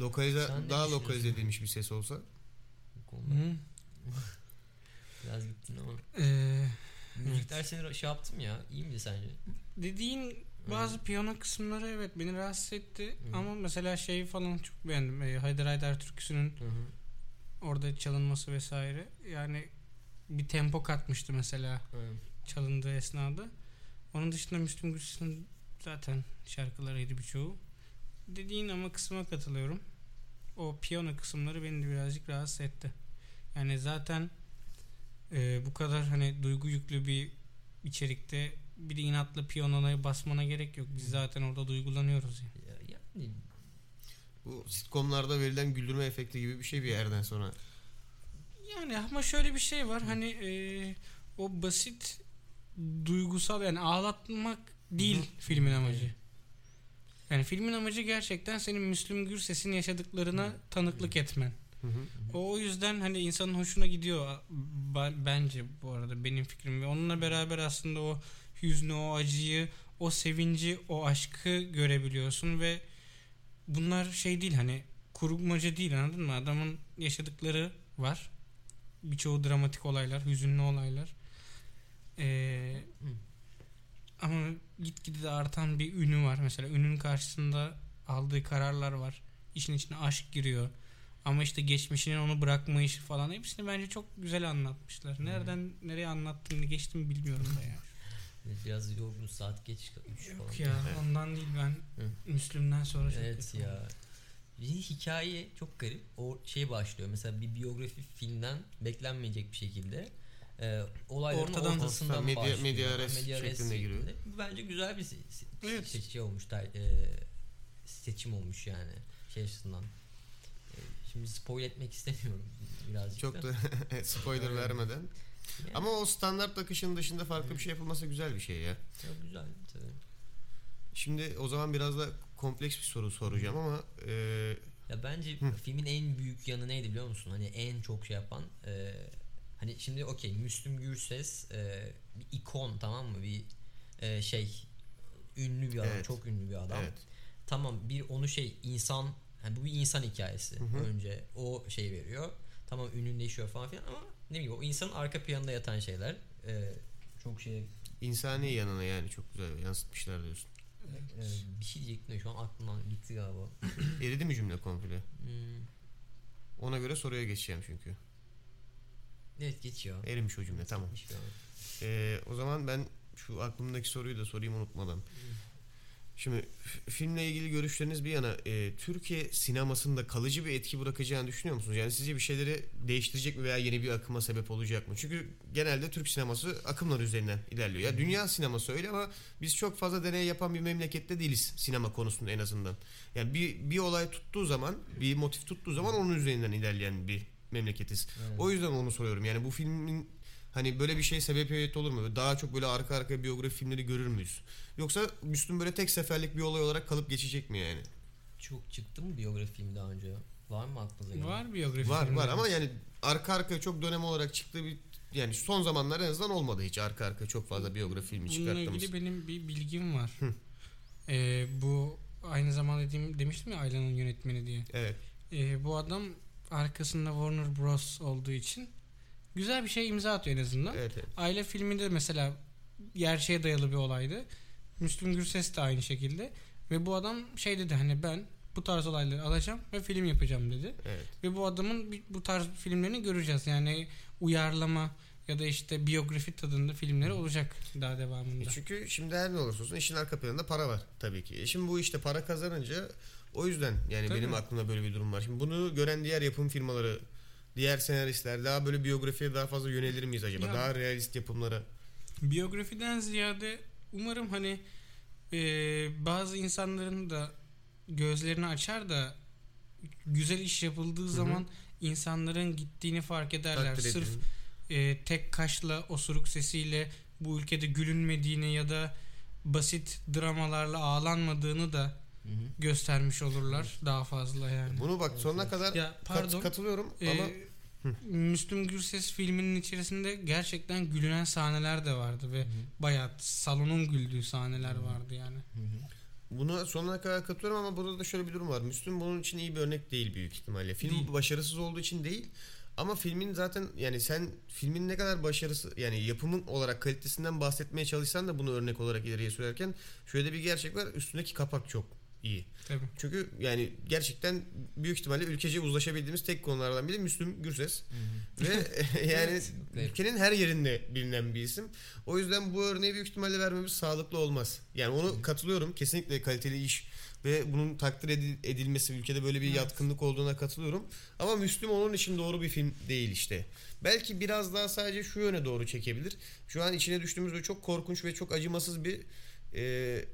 lokalize Sen daha lokalize edilmiş bir ses olsa. Hı. biraz gittin ama. Ee, Müzik dersini şey yaptım ya. iyi miydi sence? dediğin bazı piyano kısımları evet beni rahatsız etti Hı. ama mesela şeyi falan çok beğendim. Ee, Haydar Haydar türküsünün Hı hı. Orada çalınması vesaire. Yani bir tempo katmıştı mesela Evet. çalındığı esnada. Onun dışında Müslüm Gürses'in zaten şarkılarıydı birçoğu. Dediğin ama kısma katılıyorum. O piyano kısımları beni de birazcık rahatsız etti. Yani zaten e, bu kadar hani duygu yüklü bir içerikte bir de inatla piyanoya basmana gerek yok. Biz zaten orada duygulanıyoruz. Yani. Ya, yani Bu sitcomlarda verilen güldürme efekti gibi bir şey bir yerden sonra. Yani ama şöyle bir şey var hani e, o basit duygusal yani ağlatmak değil Hı hı. filmin amacı. Yani filmin amacı gerçekten senin Müslüm Gürses'in yaşadıklarına tanıklık etmen. Hı hı. O o yüzden hani insanın hoşuna gidiyor bence bu arada benim fikrim ve onunla beraber aslında o hüznü, o acıyı, o sevinci, o aşkı görebiliyorsun ve bunlar şey değil hani kurmaca değil anladın mı? Adamın yaşadıkları var. Birçoğu dramatik olaylar, hüzünlü olaylar. Ee, ama gitgide de artan bir ünü var. Mesela ünün karşısında aldığı kararlar var. İşin içine aşk giriyor. Ama işte geçmişinin onu bırakmayışı falan hepsini bence çok güzel anlatmışlar. Nereden nereye anlattım geçtim bilmiyorum da ya. Biraz yorgun saat geç kalmış falan. Yok ya ondan değil ben Müslüm'den sonra çok Evet ya. oldum. Bir hikaye çok garip. O şey başlıyor. Mesela bir biyografi filmden beklenmeyecek bir şekilde e, olayların Ortadan- ortasından Medya- başlıyor. medya res Medya res şeklinde giriyor. Bu bence güzel bir se- Evet. se- şey olmuş. ter- e, seçim olmuş yani şey açısından. E, şimdi spoil etmek istemiyorum birazcık Çok da. da spoiler vermeden. Yani, Ama o standart akışın dışında farklı bir şey yapılması güzel bir şey ya. çok güzel tabii. Şimdi o zaman biraz da kompleks bir soru soracağım ama e, Ya bence Hı. filmin en büyük yanı neydi biliyor musun? Hani en çok şey yapan e, hani şimdi okey Müslüm Gürses e, bir ikon tamam mı? Bir e, şey ünlü bir adam, Evet. çok ünlü bir adam. evet. Tamam bir onu şey insan hani bu bir insan hikayesi. Hı hı. Önce o şey veriyor. Tamam ünlüleşiyor falan filan ama ne bileyim o insanın arka planında yatan şeyler e, çok şey İnsani yanına yani çok güzel yansıtmışlar diyorsun. e, bir şey diyecektim de şu an aklımdan gitti galiba. Eridi mi cümle komple? Hmm, Ona göre soruya geçeceğim çünkü. evet geçiyor. Erimiş o cümle tamam. Ee, o zaman ben şu aklımdaki soruyu da sorayım unutmadan. Şimdi filmle ilgili görüşleriniz bir yana e, Türkiye sinemasında kalıcı bir etki bırakacağını düşünüyor musunuz? Yani sizce bir şeyleri değiştirecek mi veya yeni bir akıma sebep olacak mı? Çünkü genelde Türk sineması akımlar üzerinden ilerliyor. Ya dünya sineması öyle ama biz çok fazla deney yapan bir memlekette değiliz sinema konusunda en azından. Yani bir bir olay tuttuğu zaman, bir motif tuttuğu zaman onun üzerinden ilerleyen bir memleketiz. Evet. O yüzden onu soruyorum. Yani bu filmin hani böyle bir şey sebebiyet olur mu? Daha çok böyle arka arkaya biyografi filmleri görür müyüz? Yoksa Müslüm böyle tek seferlik bir olay olarak kalıp geçecek mi yani? Çok çıktı mı biyografi film daha önce? Var mı aklınıza gelen? Var biyografi Var var ama yani arka arkaya çok dönem olarak çıktığı bir yani son zamanlar en azından olmadı hiç arka arkaya çok fazla biyografi filmi Bununla çıkarttığımız. ilgili benim bir bilgim var. Ee, bu aynı zamanda dediğim, demiştim ya Ayla'nın yönetmeni diye. Evet. Ee, bu adam arkasında Warner Bros olduğu için güzel bir şey imza atıyor en azından. Evet, evet. Aile filminde mesela gerçeğe dayalı bir olaydı. Müslüm Gürses de aynı şekilde. Ve bu adam şey dedi hani ben bu tarz olayları alacağım ve film yapacağım dedi. evet. Ve bu adamın bu tarz filmlerini göreceğiz. Yani uyarlama ya da işte biyografi tadında filmleri olacak daha E devamında. Çünkü şimdi her ne olursa olsun işin arka planında para var tabii ki. E şimdi bu işte para kazanınca o yüzden yani Tabii. benim aklımda böyle bir durum var. Şimdi bunu gören diğer yapım firmaları, diğer senaristler daha böyle biyografiye daha fazla yönelir miyiz acaba? Ya- Daha realist yapımlara. Biyografiden ziyade umarım hani e, bazı insanların da gözlerini açar da güzel iş yapıldığı zaman insanların gittiğini fark ederler. takdir Sırf e, tek kaşla osuruk sesiyle bu ülkede gülünmediğini ya da basit dramalarla ağlanmadığını da Hı hı. göstermiş olurlar daha fazla yani. Bunu bak sonuna kadar Ya kat- pardon. katılıyorum Ee, ama Müslüm Gürses filminin içerisinde gerçekten gülünen sahneler de vardı ve bayağı salonun güldüğü sahneler vardı yani. Hı hı. buna sonuna kadar katılıyorum ama burada da şöyle bir durum var. Müslüm bunun için iyi bir örnek değil büyük ihtimalle. Film Değil. başarısız olduğu için değil. Ama filmin zaten yani sen filmin ne kadar başarısı yani yapımın olarak kalitesinden bahsetmeye çalışsan da bunu örnek olarak ileriye sürerken şöyle bir gerçek var. Üstündeki kapak çok iyi. Tabii. Çünkü yani gerçekten büyük ihtimalle ülkece uzlaşabildiğimiz tek konulardan biri Müslüm Gürses. Hı hı. Ve yani ülkenin her yerinde bilinen bir isim. O yüzden bu örneği büyük ihtimalle vermemiz sağlıklı olmaz. Yani onu katılıyorum. Kesinlikle kaliteli iş ve bunun takdir edil- edilmesi ülkede böyle bir Evet. yatkınlık olduğuna katılıyorum. Ama Müslüm onun için doğru bir film değil işte. Belki biraz daha sadece şu yöne doğru çekebilir. Şu an içine düştüğümüz ve çok korkunç ve çok acımasız bir e,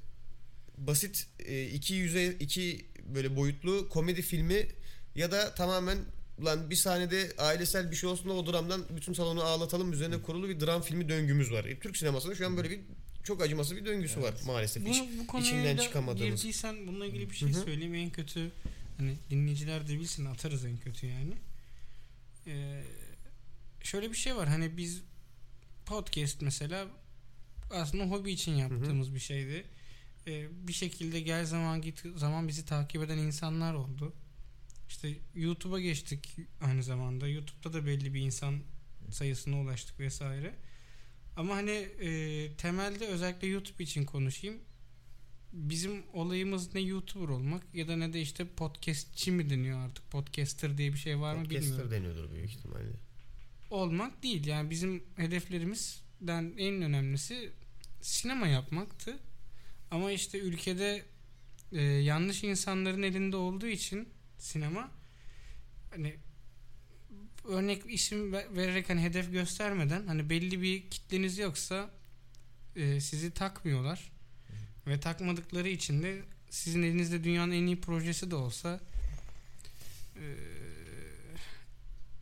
basit e, iki yüze iki böyle boyutlu komedi filmi ya da tamamen lan bir sahnede ailesel bir şey olsun da o dramdan bütün salonu ağlatalım üzerine kurulu bir dram filmi döngümüz var. Türk sinemasında şu an böyle bir çok acımasız bir döngüsü var maalesef. Bunu, bu konuya içinden çıkamadığımız. girdiysen bununla ilgili bir şey Hı hı. söyleyeyim en kötü hani dinleyiciler de bilsin atarız en kötü yani. Ee, şöyle bir şey var hani biz podcast mesela aslında hobi için yaptığımız bir şeydi. Ee, bir şekilde gel zaman git zaman bizi takip eden insanlar oldu. İşte YouTube'a geçtik aynı zamanda. YouTube'da da belli bir insan sayısına ulaştık vesaire. Ama hani e, temelde özellikle YouTube için konuşayım. Bizim olayımız ne YouTuber olmak ya da ne de işte podcastçi mi deniyor artık. Podcaster diye bir şey var mı bilmiyorum Podcaster deniyordur büyük ihtimalle. olmak değil. Yani bizim hedeflerimizden en önemlisi sinema yapmaktı. Ama işte ülkede e, yanlış insanların elinde olduğu için sinema hani örnek isim ve- vererek hani hedef göstermeden hani belli bir kitleniz yoksa e, sizi takmıyorlar ve takmadıkları için de sizin elinizde dünyanın en iyi projesi de olsa e,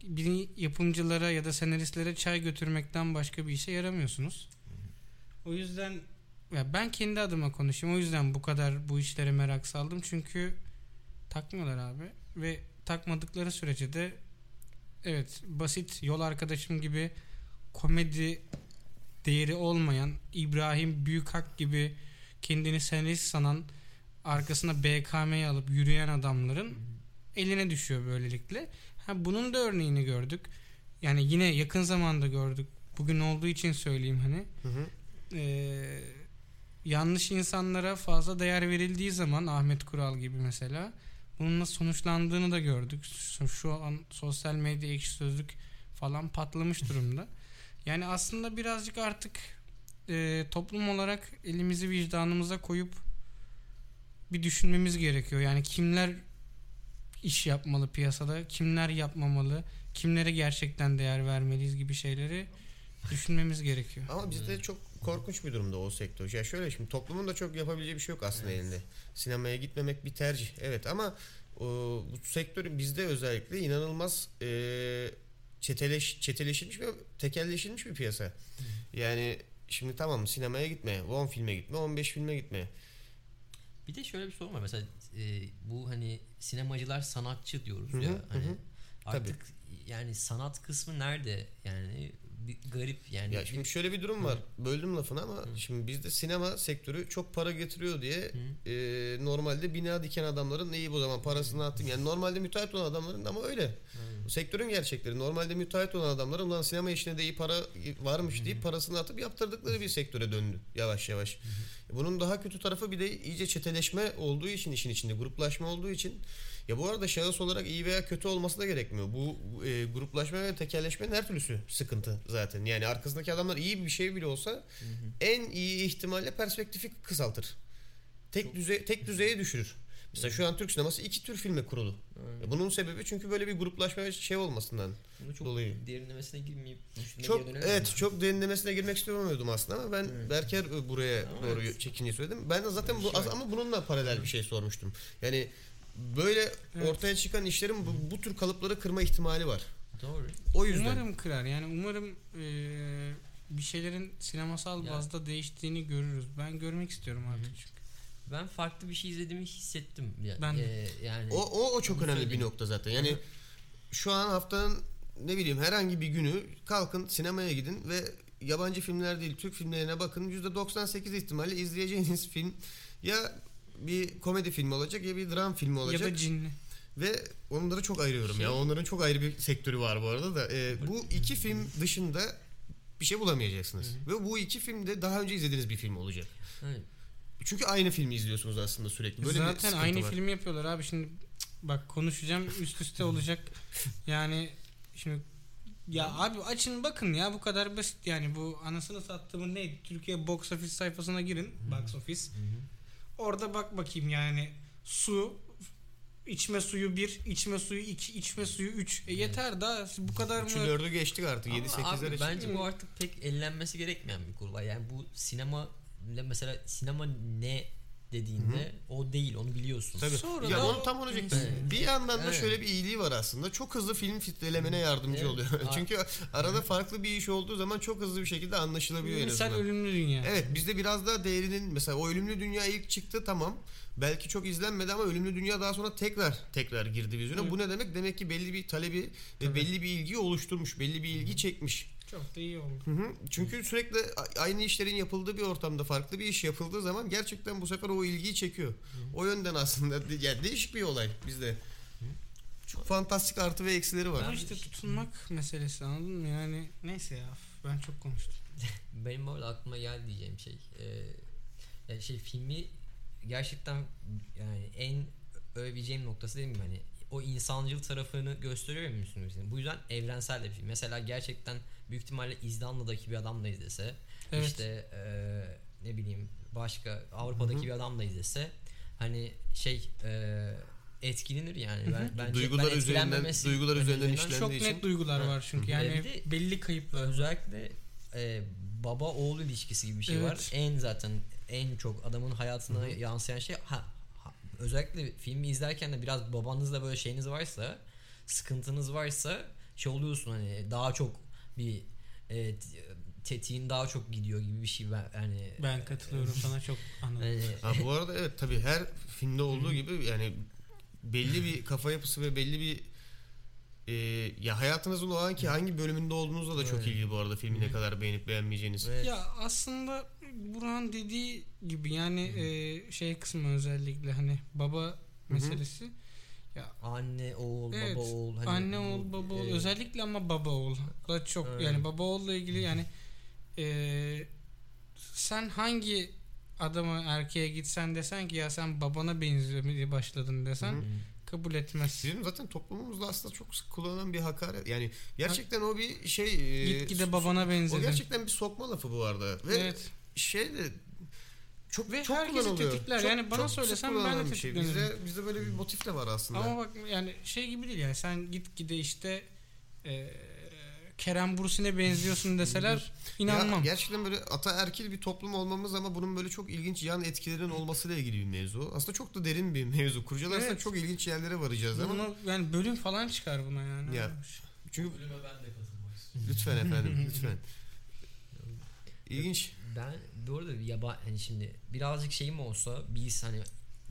bir yapımcılara ya da senaristlere çay götürmekten başka bir işe yaramıyorsunuz. O yüzden ya ben kendi adıma konuşayım. O yüzden bu kadar bu işlere merak saldım. Çünkü takmıyorlar abi ve takmadıkları sürece de evet basit yol arkadaşım gibi komedi değeri olmayan İbrahim Büyükak gibi kendini senarist sanan arkasına BKM'yi alıp yürüyen adamların eline düşüyor böylelikle. Ha bunun da örneğini gördük. Yani yine yakın zamanda gördük. Bugün olduğu için söyleyeyim hani. Hı hı. Ee, yanlış insanlara fazla değer verildiği zaman Ahmet Kural gibi mesela bununla sonuçlandığını da gördük. Şu- Şu an sosyal medya ekşi sözlük falan patlamış durumda. Yani aslında birazcık artık e, toplum olarak elimizi vicdanımıza koyup bir düşünmemiz gerekiyor. Yani kimler iş yapmalı piyasada, kimler yapmamalı, kimlere gerçekten değer vermeliyiz gibi şeyleri düşünmemiz gerekiyor. Ama bizde çok korkunç bir durumda o sektör. Ya şöyle şimdi toplumun da çok yapabileceği bir şey yok aslında elinde. Sinemaya gitmemek bir tercih. Evet ama o, bu sektörün bizde özellikle inanılmaz e, çeteleş, çeteleşilmiş ve tekelleşilmiş bir piyasa. Yani şimdi tamam sinemaya gitme, 10 filme gitme, 15 filme gitme. Bir de şöyle bir sorun var. Mesela e, bu hani sinemacılar sanatçı diyoruz Hı hı, ya. Hani hı. artık yani sanat kısmı nerede? Yani bir garip yani. Ya şimdi şöyle bir durum var. Böldüm lafını ama şimdi bizde sinema sektörü çok para getiriyor diye e, normalde bina diken adamların iyi bu zaman parasını attım. Yani normalde müteahhit olan adamların ama öyle. Bu sektörün gerçekleri. Normalde müteahhit olan adamların ulan sinema işine de iyi para varmış deyip parasını atıp yaptırdıkları bir sektöre döndü yavaş yavaş. Bunun daha kötü tarafı bir de iyice çeteleşme olduğu için işin içinde gruplaşma olduğu için ya bu arada şahıs olarak iyi veya kötü olması da gerekmiyor. Bu e, gruplaşma ve tekelleşmenin her türlüsü sıkıntı zaten. Yani arkasındaki adamlar iyi bir şey bile olsa en iyi ihtimalle perspektifi kısaltır. Tek düzey tek düzeye düşürür. Mesela şu an Türk sineması iki tür filme kurulu. Evet. Bunun sebebi çünkü böyle bir gruplaşma ve şey olmasından. Bunu çok dolayı. derinlemesine girmeyip Çok evet mi? çok derinlemesine girmek istemiyordum aslında ama ben Evet. Berker e, buraya Ama doğru evet. çekince söyledim. Ben de zaten bu ama bununla paralel bir şey sormuştum. Yani böyle Evet. ortaya çıkan işlerin bu, bu tür kalıpları kırma ihtimali var. Doğru. O yüzden. Umarım kırar. Yani umarım eee, bir şeylerin sinemasal Ya. bazda değiştiğini görürüz. Ben görmek istiyorum artık çünkü. Ben farklı bir şey izlediğimi hissettim. Ya, Ben e, yani O, o, o çok önemli bir söyleyeyim. nokta zaten. Yani Hı. şu an haftanın ne bileyim herhangi bir günü kalkın sinemaya gidin ve yabancı filmler değil Türk filmlerine bakın. %98 ihtimalle izleyeceğiniz film ya bir komedi filmi olacak ya bir dram filmi olacak. Ya da cinli. Ve onları çok ayırıyorum Şey- ya. Onların çok ayrı bir sektörü var bu arada da. Ee, bu iki film dışında bir şey bulamayacaksınız. Ve bu iki film de daha önce izlediğiniz bir film olacak. hani Çünkü aynı filmi izliyorsunuz aslında sürekli. Böyle Zaten aynı var. filmi yapıyorlar abi. Şimdi bak konuşacağım üst üste olacak. Yani şimdi ya abi açın bakın ya bu kadar basit yani bu anasını sattığımın neydi? Türkiye box office sayfasına girin. Box office. Orada bak bakayım yani su içme suyu 1, içme suyu 2, içme suyu 3. E yeter daha bu kadar mı? Üçü dördü geçtik artık. Ama 7-8'lere abi bence çıkıyor. bu artık pek ellenmesi gerekmeyen bir kurulay. Yani bu sinema mesela sinema ne dediğinde o değil onu biliyorsun. Tabii. Sonra ya da onu tam onu diyecektim. Evet. Bir yandan da Evet. şöyle bir iyiliği var aslında. Çok hızlı film filtrelemene yardımcı Evet. oluyor. Çünkü arada farklı bir iş olduğu zaman çok hızlı bir şekilde anlaşılabiliyor en Misal azından. ölümlü dünya. Evet bizde biraz daha değerinin mesela o ölümlü dünya ilk çıktı tamam. Belki çok izlenmedi ama ölümlü dünya daha sonra tekrar tekrar girdi vizyona. Evet. Bu ne demek? Demek ki belli bir talebi ve belli bir ilgiyi oluşturmuş. Belli bir ilgi çekmiş. Çok da iyi oldu. Hı hı. Çünkü sürekli aynı işlerin yapıldığı bir ortamda farklı bir iş yapıldığı zaman gerçekten bu sefer o ilgiyi çekiyor. O yönden aslında yani değişik bir olay bizde. Çok fantastik artı ve eksileri var. Ama işte tutunmak meselesi anladın mı? Yani neyse ya ben çok konuştum. Benim böyle aklıma geldi diyeceğim şey. Ee, yani şey filmi gerçekten yani en övebileceğim noktası değil mi hani o insancıl tarafını gösteriyor mu Müslüm Gürses'in? Bu yüzden evrensel de bir film. Mesela gerçekten büyük ihtimalle İzlanda'daki bir adam da izlese Evet. işte eee, ne bileyim başka Avrupa'daki bir adam da izlese hani şey eee, etkilenir yani. Ben, bence, Duygular ben üzerinden- duygular üzerinden işlendiği Çok için- net duygular Ha. var çünkü yani E de- belli kayıplar. Özellikle e, baba oğul ilişkisi gibi bir şey Evet. var. En zaten en çok adamın hayatına yansıyan şey ha, ha- özellikle filmi izlerken de biraz babanızla böyle şeyiniz varsa, sıkıntınız varsa şey oluyorsun hani daha çok bir e, tetiğin daha çok gidiyor gibi bir şey ben yani Ben katılıyorum sana çok anladım. hani, Ha, bu arada evet tabii her filmde olduğu gibi yani belli bir kafa yapısı ve belli bir e, ya hayatınızın o anki hangi bölümünde olduğunuzla da çok Evet. ilgili bu arada filmi ne kadar beğenip beğenmeyeceğiniz. evet. Ya aslında Burhan dediği gibi yani e, şey kısmı özellikle hani baba meselesi. Anne oğul Evet, baba oğul hani Anne oğul baba oğul e, özellikle ama baba oğul da çok Evet. yani baba oğulla ilgili yani e, sen hangi adama erkeğe gitsen desen ki ya sen babana benzemeye başladın desen Hı hı. kabul etmez. Bizim zaten toplumumuzda aslında çok sık kullanılan bir hakaret. Yani gerçekten o bir şey e, Gitgide babana o benzedin. gerçekten bir sokma lafı bu arada. Ve Evet. şey de çok Ve çok herkesi kullanılıyor. tetikler. Çok- Yani bana çok söylesen ben de bir şey. Bizde, bizde böyle bir motif de var aslında. Ama bak yani şey gibi değil yani sen gitgide işte e, Kerem Bursin'e benziyorsun deseler inanmam. Ya gerçekten böyle ataerkil bir toplum olmamız ama bunun böyle çok ilginç yan etkilerin olmasıyla ilgili bir mevzu. Aslında çok da derin bir mevzu. Kurcalarsak Evet. çok ilginç yerlere varacağız ama Bunu, yani bölüm falan çıkar buna yani. Ya. çünkü Bölüme ben de katılmak istiyorum. lütfen efendim lütfen. İlginç. Ben bu arada yaba hani şimdi birazcık şeyim olsa biz hani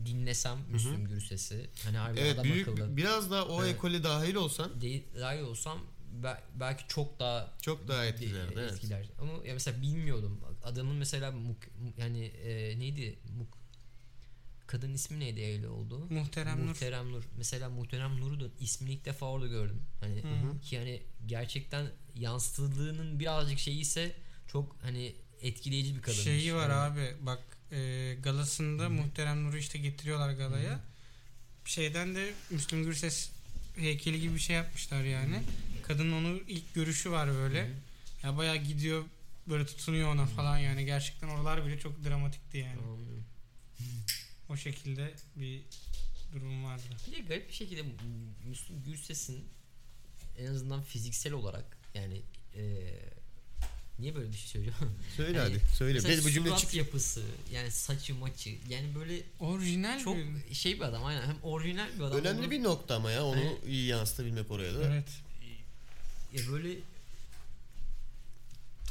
dinlesem Müslüm Gürses'i hani harbi Evet adam büyük akıllı biraz daha o Evet. ekole dahil olsan değil dahil olsam be- belki çok daha çok daha de- etkilerdi. Evet. etkiler. Ama ya mesela bilmiyordum. Adamın mesela muk- mu- yani e, neydi? Muk Kadın ismi neydi öyle oldu? Muhterem Nur. Muhterem Nur. Mesela Muhterem Nur'u da ismini ilk defa orada gördüm. Hani Hı. ki hani gerçekten yansıtıldığının birazcık şeyi ise çok hani etkileyici bir kadın. Şeyi var abi bak e, galasında Muhterem Nur'u işte getiriyorlar galaya. Şeyden de Müslüm Gürses heykeli gibi bir şey yapmışlar yani. Kadının onu ilk görüşü var böyle. Ya bayağı gidiyor böyle tutunuyor ona falan yani. Gerçekten oralar bile çok dramatikti yani. Anlıyorum. O şekilde bir durum vardı. Bir de garip bir şekilde Müslüm Gürses'in en azından fiziksel olarak yani eee niye böyle bir şey söylüyorum? Söyle Yani hadi. Söyle. Mesela Benim bu cümle çık. yapısı yani saçı maçı yani böyle Orijinal çok bir... şey bir adam aynen hem orijinal bir adam. Önemli olur, bir nokta ama ya onu Hani- iyi yansıtabilmek oraya da. Evet. ya böyle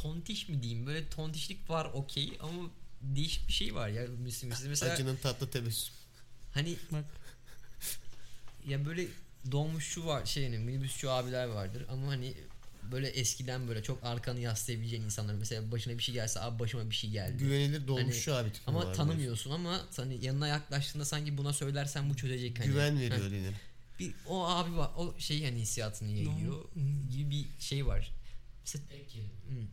tontiş mi diyeyim böyle tontişlik var okey ama değişik bir şey var ya Müslüm. Mesela Acının tatlı tebessüm. hani Bak. ya böyle dolmuşçu var şey hani minibüsçü abiler vardır ama hani böyle eskiden böyle çok arkanı yaslayabileceğin insanlar mesela başına bir şey gelse abi başıma bir şey geldi. Güvenilir abi tipi Hani ama var tanımıyorsun ama hani yanına yaklaştığında sanki buna söylersen bu çözecek hani. Güven veriyor denir. bir, o abi var o şey hani hissiyatını yayıyor Hmm. gibi bir şey var. Mesela, Tek kelime. Hı,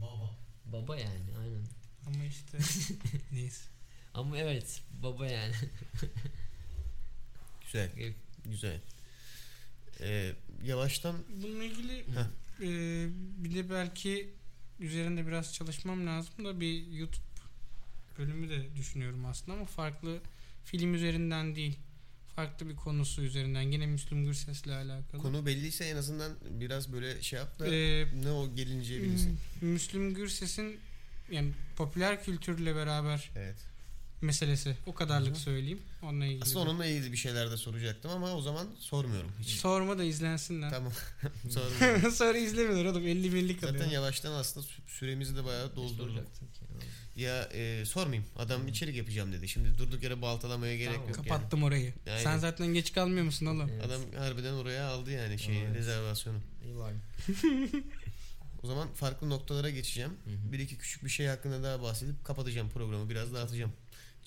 Baba. baba yani aynen. Ama işte neyse. Ama evet baba yani. Güzel. Güzel. Ee, yavaştan Bununla ilgili Heh. e, bir de belki üzerinde biraz çalışmam lazım da bir YouTube bölümü de düşünüyorum aslında ama farklı film üzerinden değil. Farklı bir konusu üzerinden. Yine Müslüm Gürses'le alakalı. konu belliyse en azından biraz böyle şey yap da Ee, ne o gelince bilinsin. Müslüm Gürses'in yani popüler kültürle beraber Evet. Meselesi. O kadarlık söyleyeyim. Onunla ilgili. Aslında onunla ilgili bir şeyler de soracaktım ama o zaman sormuyorum hiç. Sorma da izlensinler. Tamam. sormuyorum. Sonra izlemiyorlar oğlum 50 millik kalıyor. Zaten yavaştan aslında sü- süremizi de bayağı doldurduk. Ya e, sormayayım. Adam içerik yapacağım dedi. Şimdi durduk yere baltalamaya gerek Tamam. yok yani. Kapattım orayı. Aynen. Sen zaten geç kalmıyor musun oğlum? Evet. Adam harbiden oraya aldı yani şeyi Evet. rezervasyonu. O zaman farklı noktalara geçeceğim. Hı hı. Bir iki küçük bir şey hakkında daha bahsedip kapatacağım programı. Biraz dağıtacağım.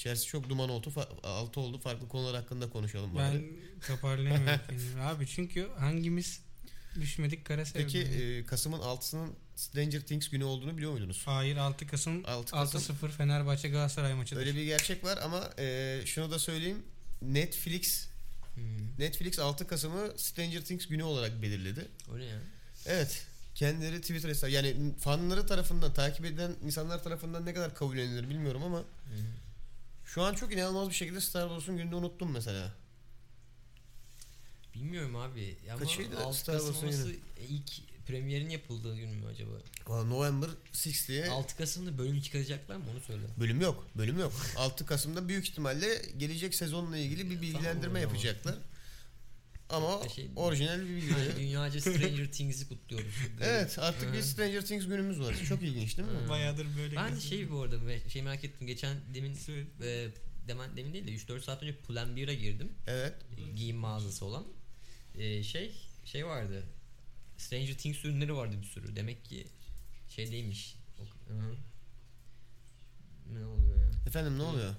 İçerisi çok duman oldu. fa- altı oldu. Farklı konular hakkında konuşalım bari. Ben toparlayamıyorum kendimi. Abi çünkü hangimiz düşmedik kara Peki sevdaya? e, Kasım'ın 6'sının Stranger Things günü olduğunu biliyor muydunuz? Hayır 6 Kasım 6 Kasım 6-0 Fenerbahçe Galatasaray maçıdır. öyle bir gerçek var ama e, şunu da söyleyeyim. Netflix Hmm. Netflix 6 Kasım'ı Stranger Things günü olarak belirledi. O ne ya? Evet. Kendileri Twitter hesabı yani fanları tarafından takip eden insanlar tarafından ne kadar kabul edilir bilmiyorum ama hı. Şu an çok inanılmaz bir şekilde Star Wars'un gününü unuttum mesela. Bilmiyorum abi. Ya Kaçıydı Ama 6 Star Kasım Wars'un olması ilk premierin yapıldığı gün mü acaba? Valla November 6 diye 6 Kasım'da bölüm çıkaracaklar mı onu söyle. bölüm yok. Bölüm yok. 6 Kasım'da büyük ihtimalle gelecek sezonla ilgili bir bilgilendirme Tamam, yapacaklar. Ama şey- orijinal bir bilgi. Yani dünyaca Stranger Things'i kutluyoruz. evet artık bir. Stranger Things günümüz var. Çok ilginç değil mi? Bayağıdır böyle. Ben gözüküyor. şey bu arada şey merak ettim. Geçen demin e, demen, demin değil de 3-4 saat önce Pull&Bear'a girdim. Evet. Giyim mağazası olan. E, şey şey vardı. Stranger Things ürünleri vardı bir sürü. Demek ki şey değilmiş. Ne oluyor ya? Efendim ne oluyor?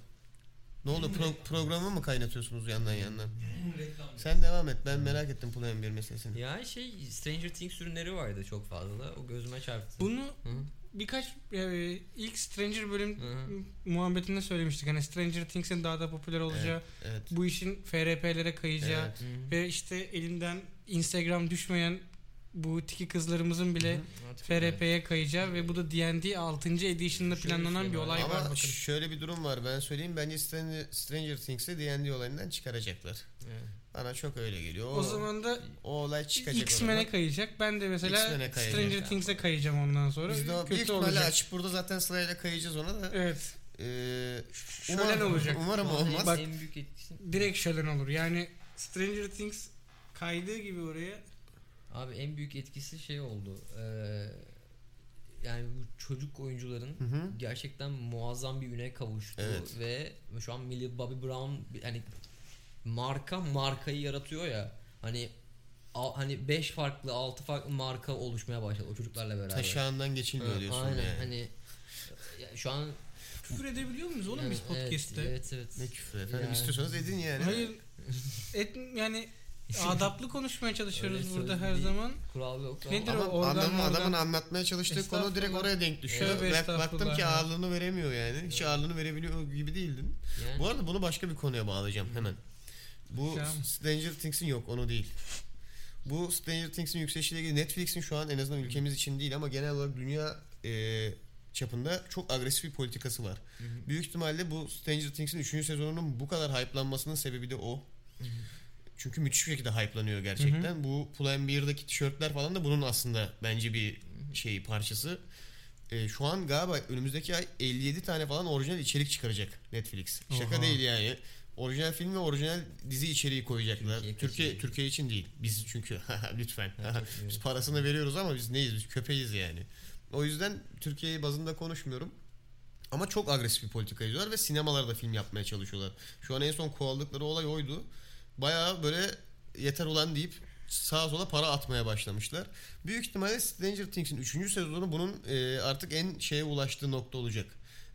Ne oldu? Pro- programı mı kaynatıyorsunuz yandan yandan? Reklam. Sen devam et. Ben merak ettim Plan 1 meselesini. Ya şey Stranger Things ürünleri vardı çok fazla. O gözüme çarptı. Bunu Hı birkaç e, ilk Stranger bölüm Hı muhabbetinde söylemiştik. Hani Stranger Things'in daha da popüler olacağı, Evet. bu işin FRP'lere kayacağı Evet. Ve işte elinden Instagram düşmeyen bu tiki kızlarımızın bile FRP'ye kayacağı ve bu da D&D 6. edition'da planlanan şey bir olay var Ama bakın. şöyle bir durum var ben söyleyeyim. Bence Stranger, Stranger Things'i D&D olayından çıkaracaklar. Evet. Bana çok öyle geliyor. O, O zaman da o olay çıkacak. X-Men'e kayacak. Ben de mesela. Stranger Things'e kayacağım ondan sonra. Biz de o Kötü olacak. açıp burada zaten sırayla kayacağız ona da. Evet. Ee, Şölen umarım, olacak. Umarım olmaz. Bak- En büyük etkisi. Direkt şölen olur. Yani Stranger Things kaydığı gibi oraya Abi en büyük etkisi şey oldu. Ee, yani bu çocuk oyuncuların Hı hı. gerçekten muazzam bir üne kavuştu Evet. ve şu an Millie Bobby Brown hani marka markayı yaratıyor ya. Hani a- hani 5 farklı 6 farklı marka oluşmaya başladı o çocuklarla beraber. Taşağından geçilmiyor Ha, diyorsun Aynen yani. hani şu an küfür edebiliyor muyuz oğlum biz yani podcast'te? Evet evet. Ne küfür efendim Yani- istiyorsanız edin yani. Hayır. Et, yani adaplı konuşmaya çalışıyoruz Öyle burada her değil. zaman. Kural yok. Nedir ama, o? Oradan, adamın, oradan. adamın anlatmaya çalıştığı konu direkt oraya denk düşüyor. Bak, baktım ki ağırlığını veremiyor yani. Hiç ağırlığını verebiliyor gibi değildin. yani, Bu arada bunu başka bir konuya bağlayacağım hemen. Bu Tamam. Stranger Things'in yok onu değil. Bu Stranger Things'in yükselişiyle ilgili Netflix'in şu an en azından ülkemiz için değil ama genel olarak dünya e, çapında çok agresif bir politikası var. Hı hı. Büyük ihtimalle bu Stranger Things'in 3. sezonunun bu kadar hype'lanmasının sebebi de o. Hı hı. Çünkü müthiş bir şekilde hype'lanıyor gerçekten. Bu Plan 1'deki tişörtler falan da bunun aslında bence bir şey parçası. E, şu an galiba önümüzdeki ay 57 tane falan orijinal içerik çıkaracak Netflix. Şaka Oha. değil yani. Orijinal film ve orijinal dizi içeriği koyacaklar. Türkiye Türkiye. Türkiye için değil. Biz çünkü lütfen. Biz parasını veriyoruz ama biz neyiz? Biz köpeğiz yani. O yüzden Türkiye bazında konuşmuyorum. Ama çok agresif bir politika izliyorlar ve sinemalarda film yapmaya çalışıyorlar. Şu an en son kovaladıkları olay oydu. Bayağı böyle yeter ulan deyip sağa sola para atmaya başlamışlar. Büyük ihtimalle Stranger Things'in 3. sezonu bunun e, artık en şeye ulaştığı nokta olacak.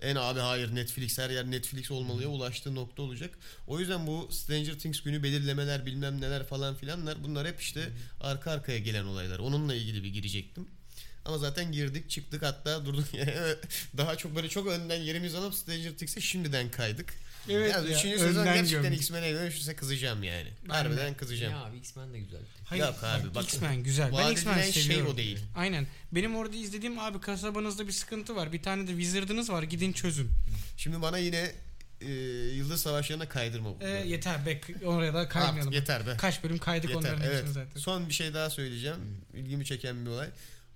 En abi hayır Netflix her yer Netflix olmalıya ulaştığı nokta olacak. O yüzden bu Stranger Things günü belirlemeler bilmem neler falan filanlar bunlar hep işte arka arkaya gelen olaylar. Onunla ilgili bir girecektim. Ama zaten girdik çıktık hatta durduk daha çok böyle çok önden yerimiz alıp Stranger Things'e şimdiden kaydık. Evet ya, ya, üçüncü sezon önden gerçekten. X-Men'e dönüşürse kızacağım yani. Ben Harbiden kızacağım. Ya abi X-Men de güzel. Hayır, Yok abi, bak- X-Men güzel. Ben X-Men edilen şey seviyorum. o değil. Aynen. Benim orada izlediğim abi kasabanızda bir sıkıntı var. Bir tane de Wizard'ınız var. Gidin çözün. Şimdi bana yine e, Yıldız Savaşları'na kaydırma. bu. Ee, yeter be. Oraya da kaymayalım. Artık yeter be. Kaç bölüm kaydık Yeter. onların Evet. zaten. Son bir şey daha söyleyeceğim. İlgimi çeken bir olay.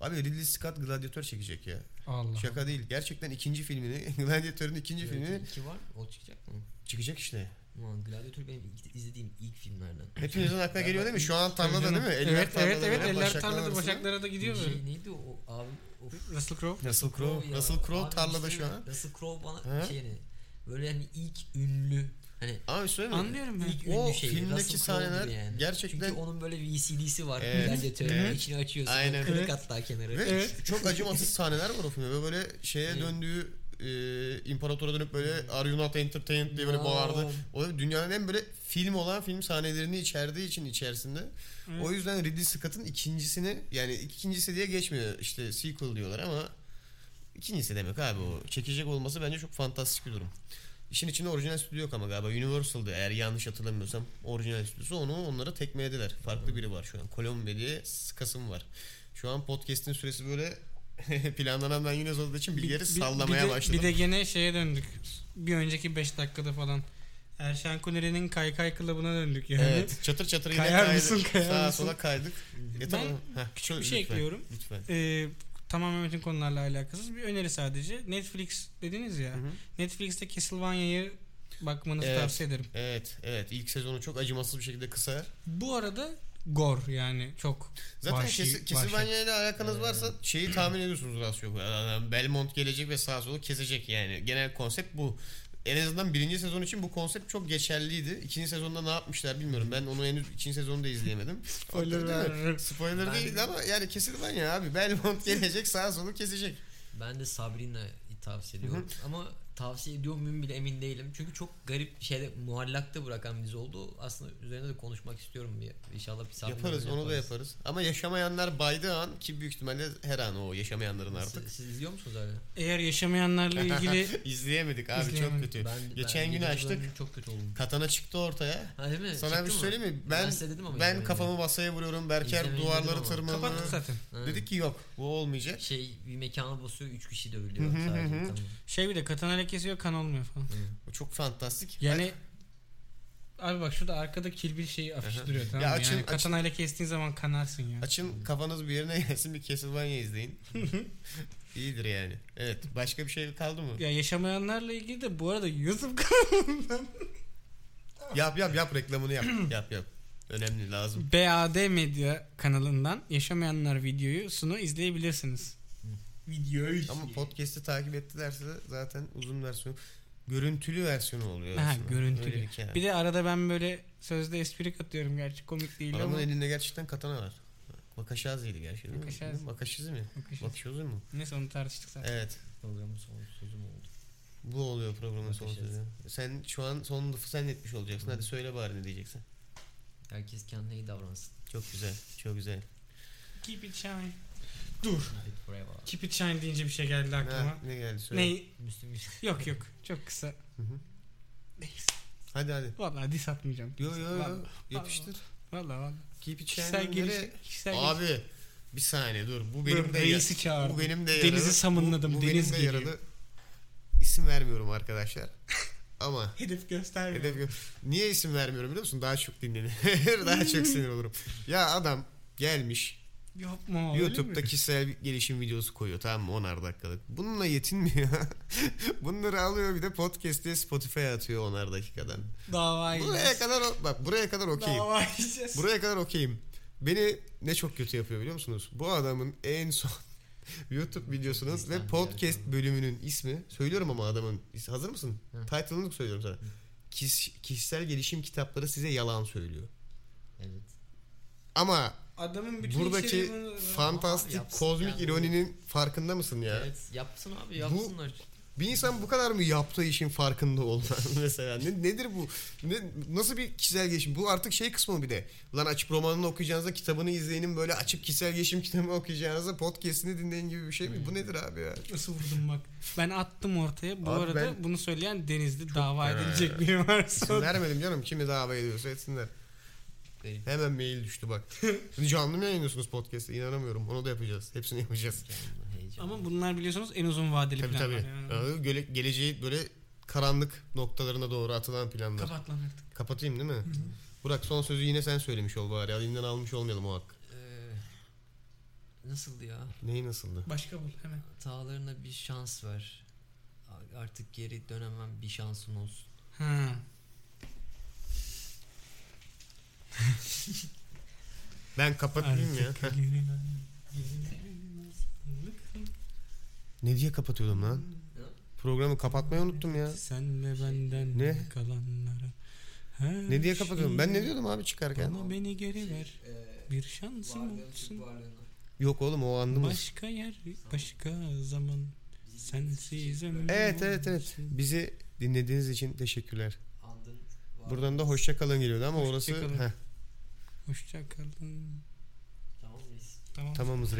Abi Ridley Scott Gladiator çekecek ya. Allah. Şaka değil. Gerçekten ikinci filmini, Gladiator'un ikinci filmini Gladiator 2 var. O çıkacak mı? çıkacak işte. Ulan Gladiator benim izlediğim ilk filmlerden. Hepinizin aklına geliyor değil mi? Şu an tarlada değil mi? Eller evet tarlada evet evet eller başaklar tarlada başaklara da gidiyor böyle. Şey neydi o abi? Of. Russell Crowe. Russell Crowe. Russell Crowe Abi tarlada şu an. Russell Crowe bana He? şey hani böyle hani ilk ünlü hani Ama söyleme. Anlıyorum ben. ilk O ünlü şey filmdeki Russell Crowe'dur sahneler yani. gerçekten- Çünkü onun böyle VCD'si var. Evet, Gladiatörün evet. içini açıyorsun. Aynen. Kırık Evet. hatta kenarı. Ve çok acımasız sahneler var o filmde. Ve böyle şeye döndüğü e, imparatora dönüp böyle Are you not entertained diye böyle No. bağırdı. O dünyanın en böyle film olan film sahnelerini içerdiği için içerisinde. Evet. O yüzden Ridley Scott'ın ikincisini yani ikincisi diye geçmiyor. işte sequel diyorlar ama ikincisi demek abi o. Çekecek olması bence çok fantastik bir durum. İşin içinde orijinal stüdyo yok ama galiba Universal'dı eğer yanlış hatırlamıyorsam orijinal stüdyosu onu onlara tekmelediler. Farklı biri var şu an. Kolombe diye Skasım var. Şu an podcast'in süresi böyle planlanan ben yine olduğu için bilgileri sallamaya bir de, başladım. Bir de gene şeye döndük. Bir önceki 5 dakikada falan. Erşen Kuneri'nin kaykay klubuna döndük yani. Evet çatır çatır yine Kayar kaydık. mısın, kayar Sağa mısın? sola kaydık. E, Ben tamam. Heh, küçük bir şey lütfen, ekliyorum. Lütfen. Ee, tamamen bütün konularla alakasız bir öneri sadece. Netflix dediniz ya. Hı hı. Netflix'te Castlevania'yı bakmanızı Evet. tavsiye ederim. Evet, evet. İlk sezonu çok acımasız bir şekilde kısa. Bu arada gore yani çok Zaten vahşi. Castlevania ile alakanız varsa şeyi tahmin ediyorsunuz az. Adam Belmont gelecek ve sağ solu kesecek yani. Genel konsept bu. En azından birinci sezon için bu konsept çok geçerliydi. İkinci sezonda ne yapmışlar bilmiyorum. Ben onu henüz ikinci sezonu da izleyemedim. Spoiler Değil. Spoiler Ben- değil ama yani Castlevania abi. Belmont gelecek sağ solu kesecek. Ben de Sabrina'yı tavsiye ediyorum. Ama tavsiye ediyor muyum bile emin değilim. Çünkü çok garip şeyde muallakta bırakan bir dizi oldu. Aslında üzerine de konuşmak istiyorum bir. İnşallah bir Sabrina yaparız onu da yaparız. Ama yaşamayanlar baydığı an ki büyük ihtimalle her an o yaşamayanların artık. Siz, siz izliyor musunuz öyle? Eğer yaşamayanlarla ilgili İzleyemedik abi çok İzleyemedik. kötü. Ben, Geçen ben gün açtık. Çok kötü oldum. Katana çıktı ortaya. Ha değil mi? Sana Çıktı bir şey söyleyeyim mi? Ben size dedim ama ben izlemeyin kafamı masaya vuruyorum. Berker duvarları tırmanıyor. kapattık zaten. Ha. Dedi ki yok bu olmayacak. Şey bir mekana basıyor 3 kişi dövülüyor. Şey bir de katana kesiyor kan olmuyor falan. Bu çok fantastik. Yani abi bak şurada arkada kilbil şeyi afiş Aha. duruyor tamam Ya mı? açın- yani açın- katanayla kestiğin zaman kanarsın ya. Açın kafanız bir yerine gelsin bir Castlevania izleyin. İyidir yani. Evet. Başka bir şey kaldı mı? Ya yaşamayanlarla ilgili de bu arada YouTube kanalından Yap yap yap reklamını yap. yap yap. Önemli lazım. BAD Medya kanalından yaşamayanlar videosunu izleyebilirsiniz. Videoyu. Ama podcast'i takip ettilerse de zaten uzun versiyon görüntülü versiyonu oluyor. Ha, aslında. görüntülü. Öyle bir hikaye. Bir de arada ben böyle sözde espri katıyorum gerçi komik değil Adamın ama. elinde gerçekten katana var. Wakaşazi'ydi gerçi değil mi? Wakaşazi. Wakaşizi mi? Wakaşizi mi? Neyse onu tartıştık zaten. Evet. Programın son sözüm oldu. Bu oluyor programın son sözü. Sen şu an son lafı sen etmiş olacaksın. Hadi söyle bari ne diyeceksin. Herkes kendine iyi davransın. Çok güzel. Çok güzel. Keep it shine. Dur. Keep it shine deyince bir şey geldi aklıma. Ha, ne geldi söyle. Ne? Müslüm Yok yok. Çok kısa. Hı hı. Neyse. Hadi hadi. Vallahi diss atmayacağım. Yo yo yo. Yapıştır. Vallahi vallahi. Keep it geliş. nereye? Kişisel. Abi bir saniye dur. Bu Dur, benim de reisi çağırdım. Bu benim de yaralı. Deniz'i samınladım, Bu, bu deniz benim de geliyor. yaralı. İsim vermiyorum arkadaşlar. Ama Hedef göstermiyor. hedef gö- Niye isim vermiyorum biliyor musun? Daha çok dinlenir. Daha çok sinir olurum. Ya adam gelmiş Yapma YouTube'da mi? kişisel gelişim videosu koyuyor tamam mı 10'ar dakikalık. Bununla yetinmiyor. Bunları alıyor bir de podcast'te Spotify'a atıyor 10'ar dakikadan. Dava Buraya kadar bak buraya kadar okeyim. Dava. Buraya kadar okeyim. Beni ne çok kötü yapıyor biliyor musunuz? Bu adamın en son YouTube videosunun ve podcast bölümünün ismi söylüyorum ama adamın is- hazır mısın? Hı. Title'ını söylüyorum sana. Kiş- kişisel gelişim kitapları size yalan söylüyor. Evet. Ama Adamın bütün buradaki fantastik yapsın kozmik yani. ironinin farkında mısın ya? Evet yapsın abi yapsınlar. Bir insan bu kadar mı yaptığı işin farkında olmaz mesela? Ne, nedir bu? Ne, nasıl bir kişisel gelişim? Bu artık şey kısmı mı bir de? Lan açıp romanını okuyacağınıza kitabını izleyenin böyle açıp kişisel gelişim kitabını okuyacağınıza podcastini dinleyin gibi bir şey mi? Bu nedir abi ya? Nasıl vurdum bak. Ben attım ortaya. Bu Abi arada ben- bunu söyleyen Denizli dava edilecek biri varsa. vermedim canım. Kimi dava ediyorsa etsinler. Garip. Hemen mail düştü bak. Canlı mı yayınlıyorsunuz podcast'ı? İnanamıyorum. Onu da yapacağız. Hepsini yapacağız. Ama bunlar biliyorsunuz en uzun vadeli Tabii planlar. tabii. Yani. Ee, gele- geleceği böyle karanlık noktalarına doğru atılan planlar. Kapat lan artık. Kapatayım değil mi? Burak son sözü yine sen söylemiş ol bari. Elinden almış olmayalım o hakkı. Ee, nasıldı ya? Neyi nasıldı? Başka bul hemen. Hatalarına bir şans ver. Artık geri dönemem bir şansın olsun. Ha. Ben kapatayım ya. Ne diye kapatıyordum lan? Programı kapatmayı unuttum ya. Sen ve benden Ne? kalanlara. her Ne diye kapatıyorum? Ben ne diyordum abi çıkarken? Bana beni geri ver. Ee, Bir şansım olsun. Yok oğlum o andımız. Başka yer, başka zaman. Sensiz ömrüm Evet evet evet. Bizi dinlediğiniz için teşekkürler. Buradan da hoşça kalın geliyordu ama Hoşça orası kalın. heh, Hoşça kalın. Tamam. tamamız